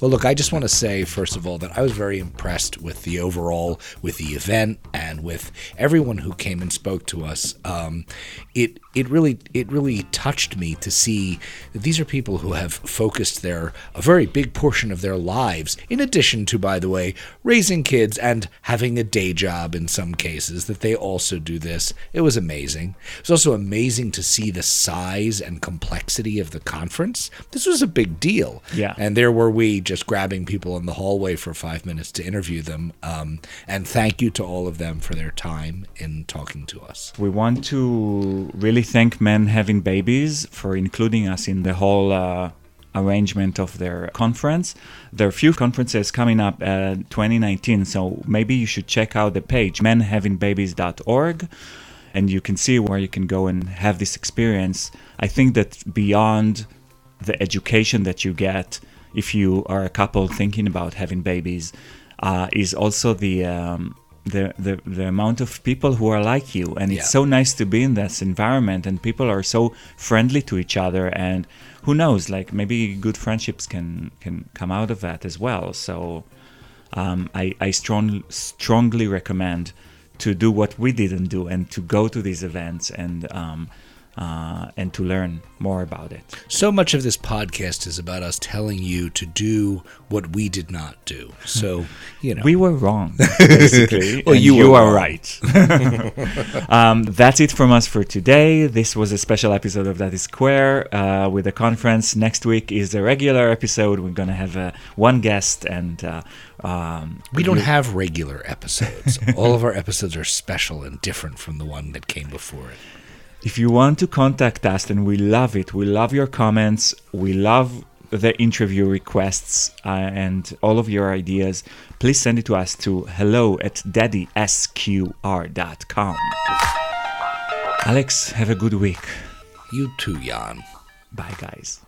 Well, look, I just want to say, first of all, that I was very impressed with the overall, with the event, and with everyone who came and spoke to us. Um, it it really it really touched me to see that these are people who have focused their a very big portion of their lives, in addition to, by the way, raising kids and having a day job in some cases, that they also do this. It was amazing. It was also amazing to see the size and complexity of the conference. This was a big deal. Yeah. And there were we just grabbing people in the hallway for five minutes to interview them. Um, and thank you to all of them for their time in talking to us. We want to really thank Men Having Babies for including us in the whole uh, arrangement of their conference. There are few conferences coming up uh, 2019, so maybe you should check out the page menhavingbabies.org and you can see where you can go and have this experience. I think that beyond the education that you get if you are a couple thinking about having babies uh, is also the, um, the the the amount of people who are like you, and it's Yeah. so nice to be in this environment, and people are so friendly to each other, and who knows, like maybe good friendships can can come out of that as well. So um, I I strong, strongly recommend to do what we didn't do and to go to these events and um, uh, and to learn more about it. So much of this podcast is about us telling you to do what we did not do. So, you know. We were wrong, basically. Well, and you were are right. um, that's it from us for today. This was a special episode of Daddy Squared uh, with the conference. Next week is a regular episode. We're going to have uh, one guest and. Uh, um, we don't have regular episodes. All of our episodes are special and different from the one that came before it. If you want to contact us, and we love it, we love your comments, we love the interview requests uh, and all of your ideas, please send it to us to hello at daddysquared.com. Alex, have a good week. You too, Jan. Bye, guys.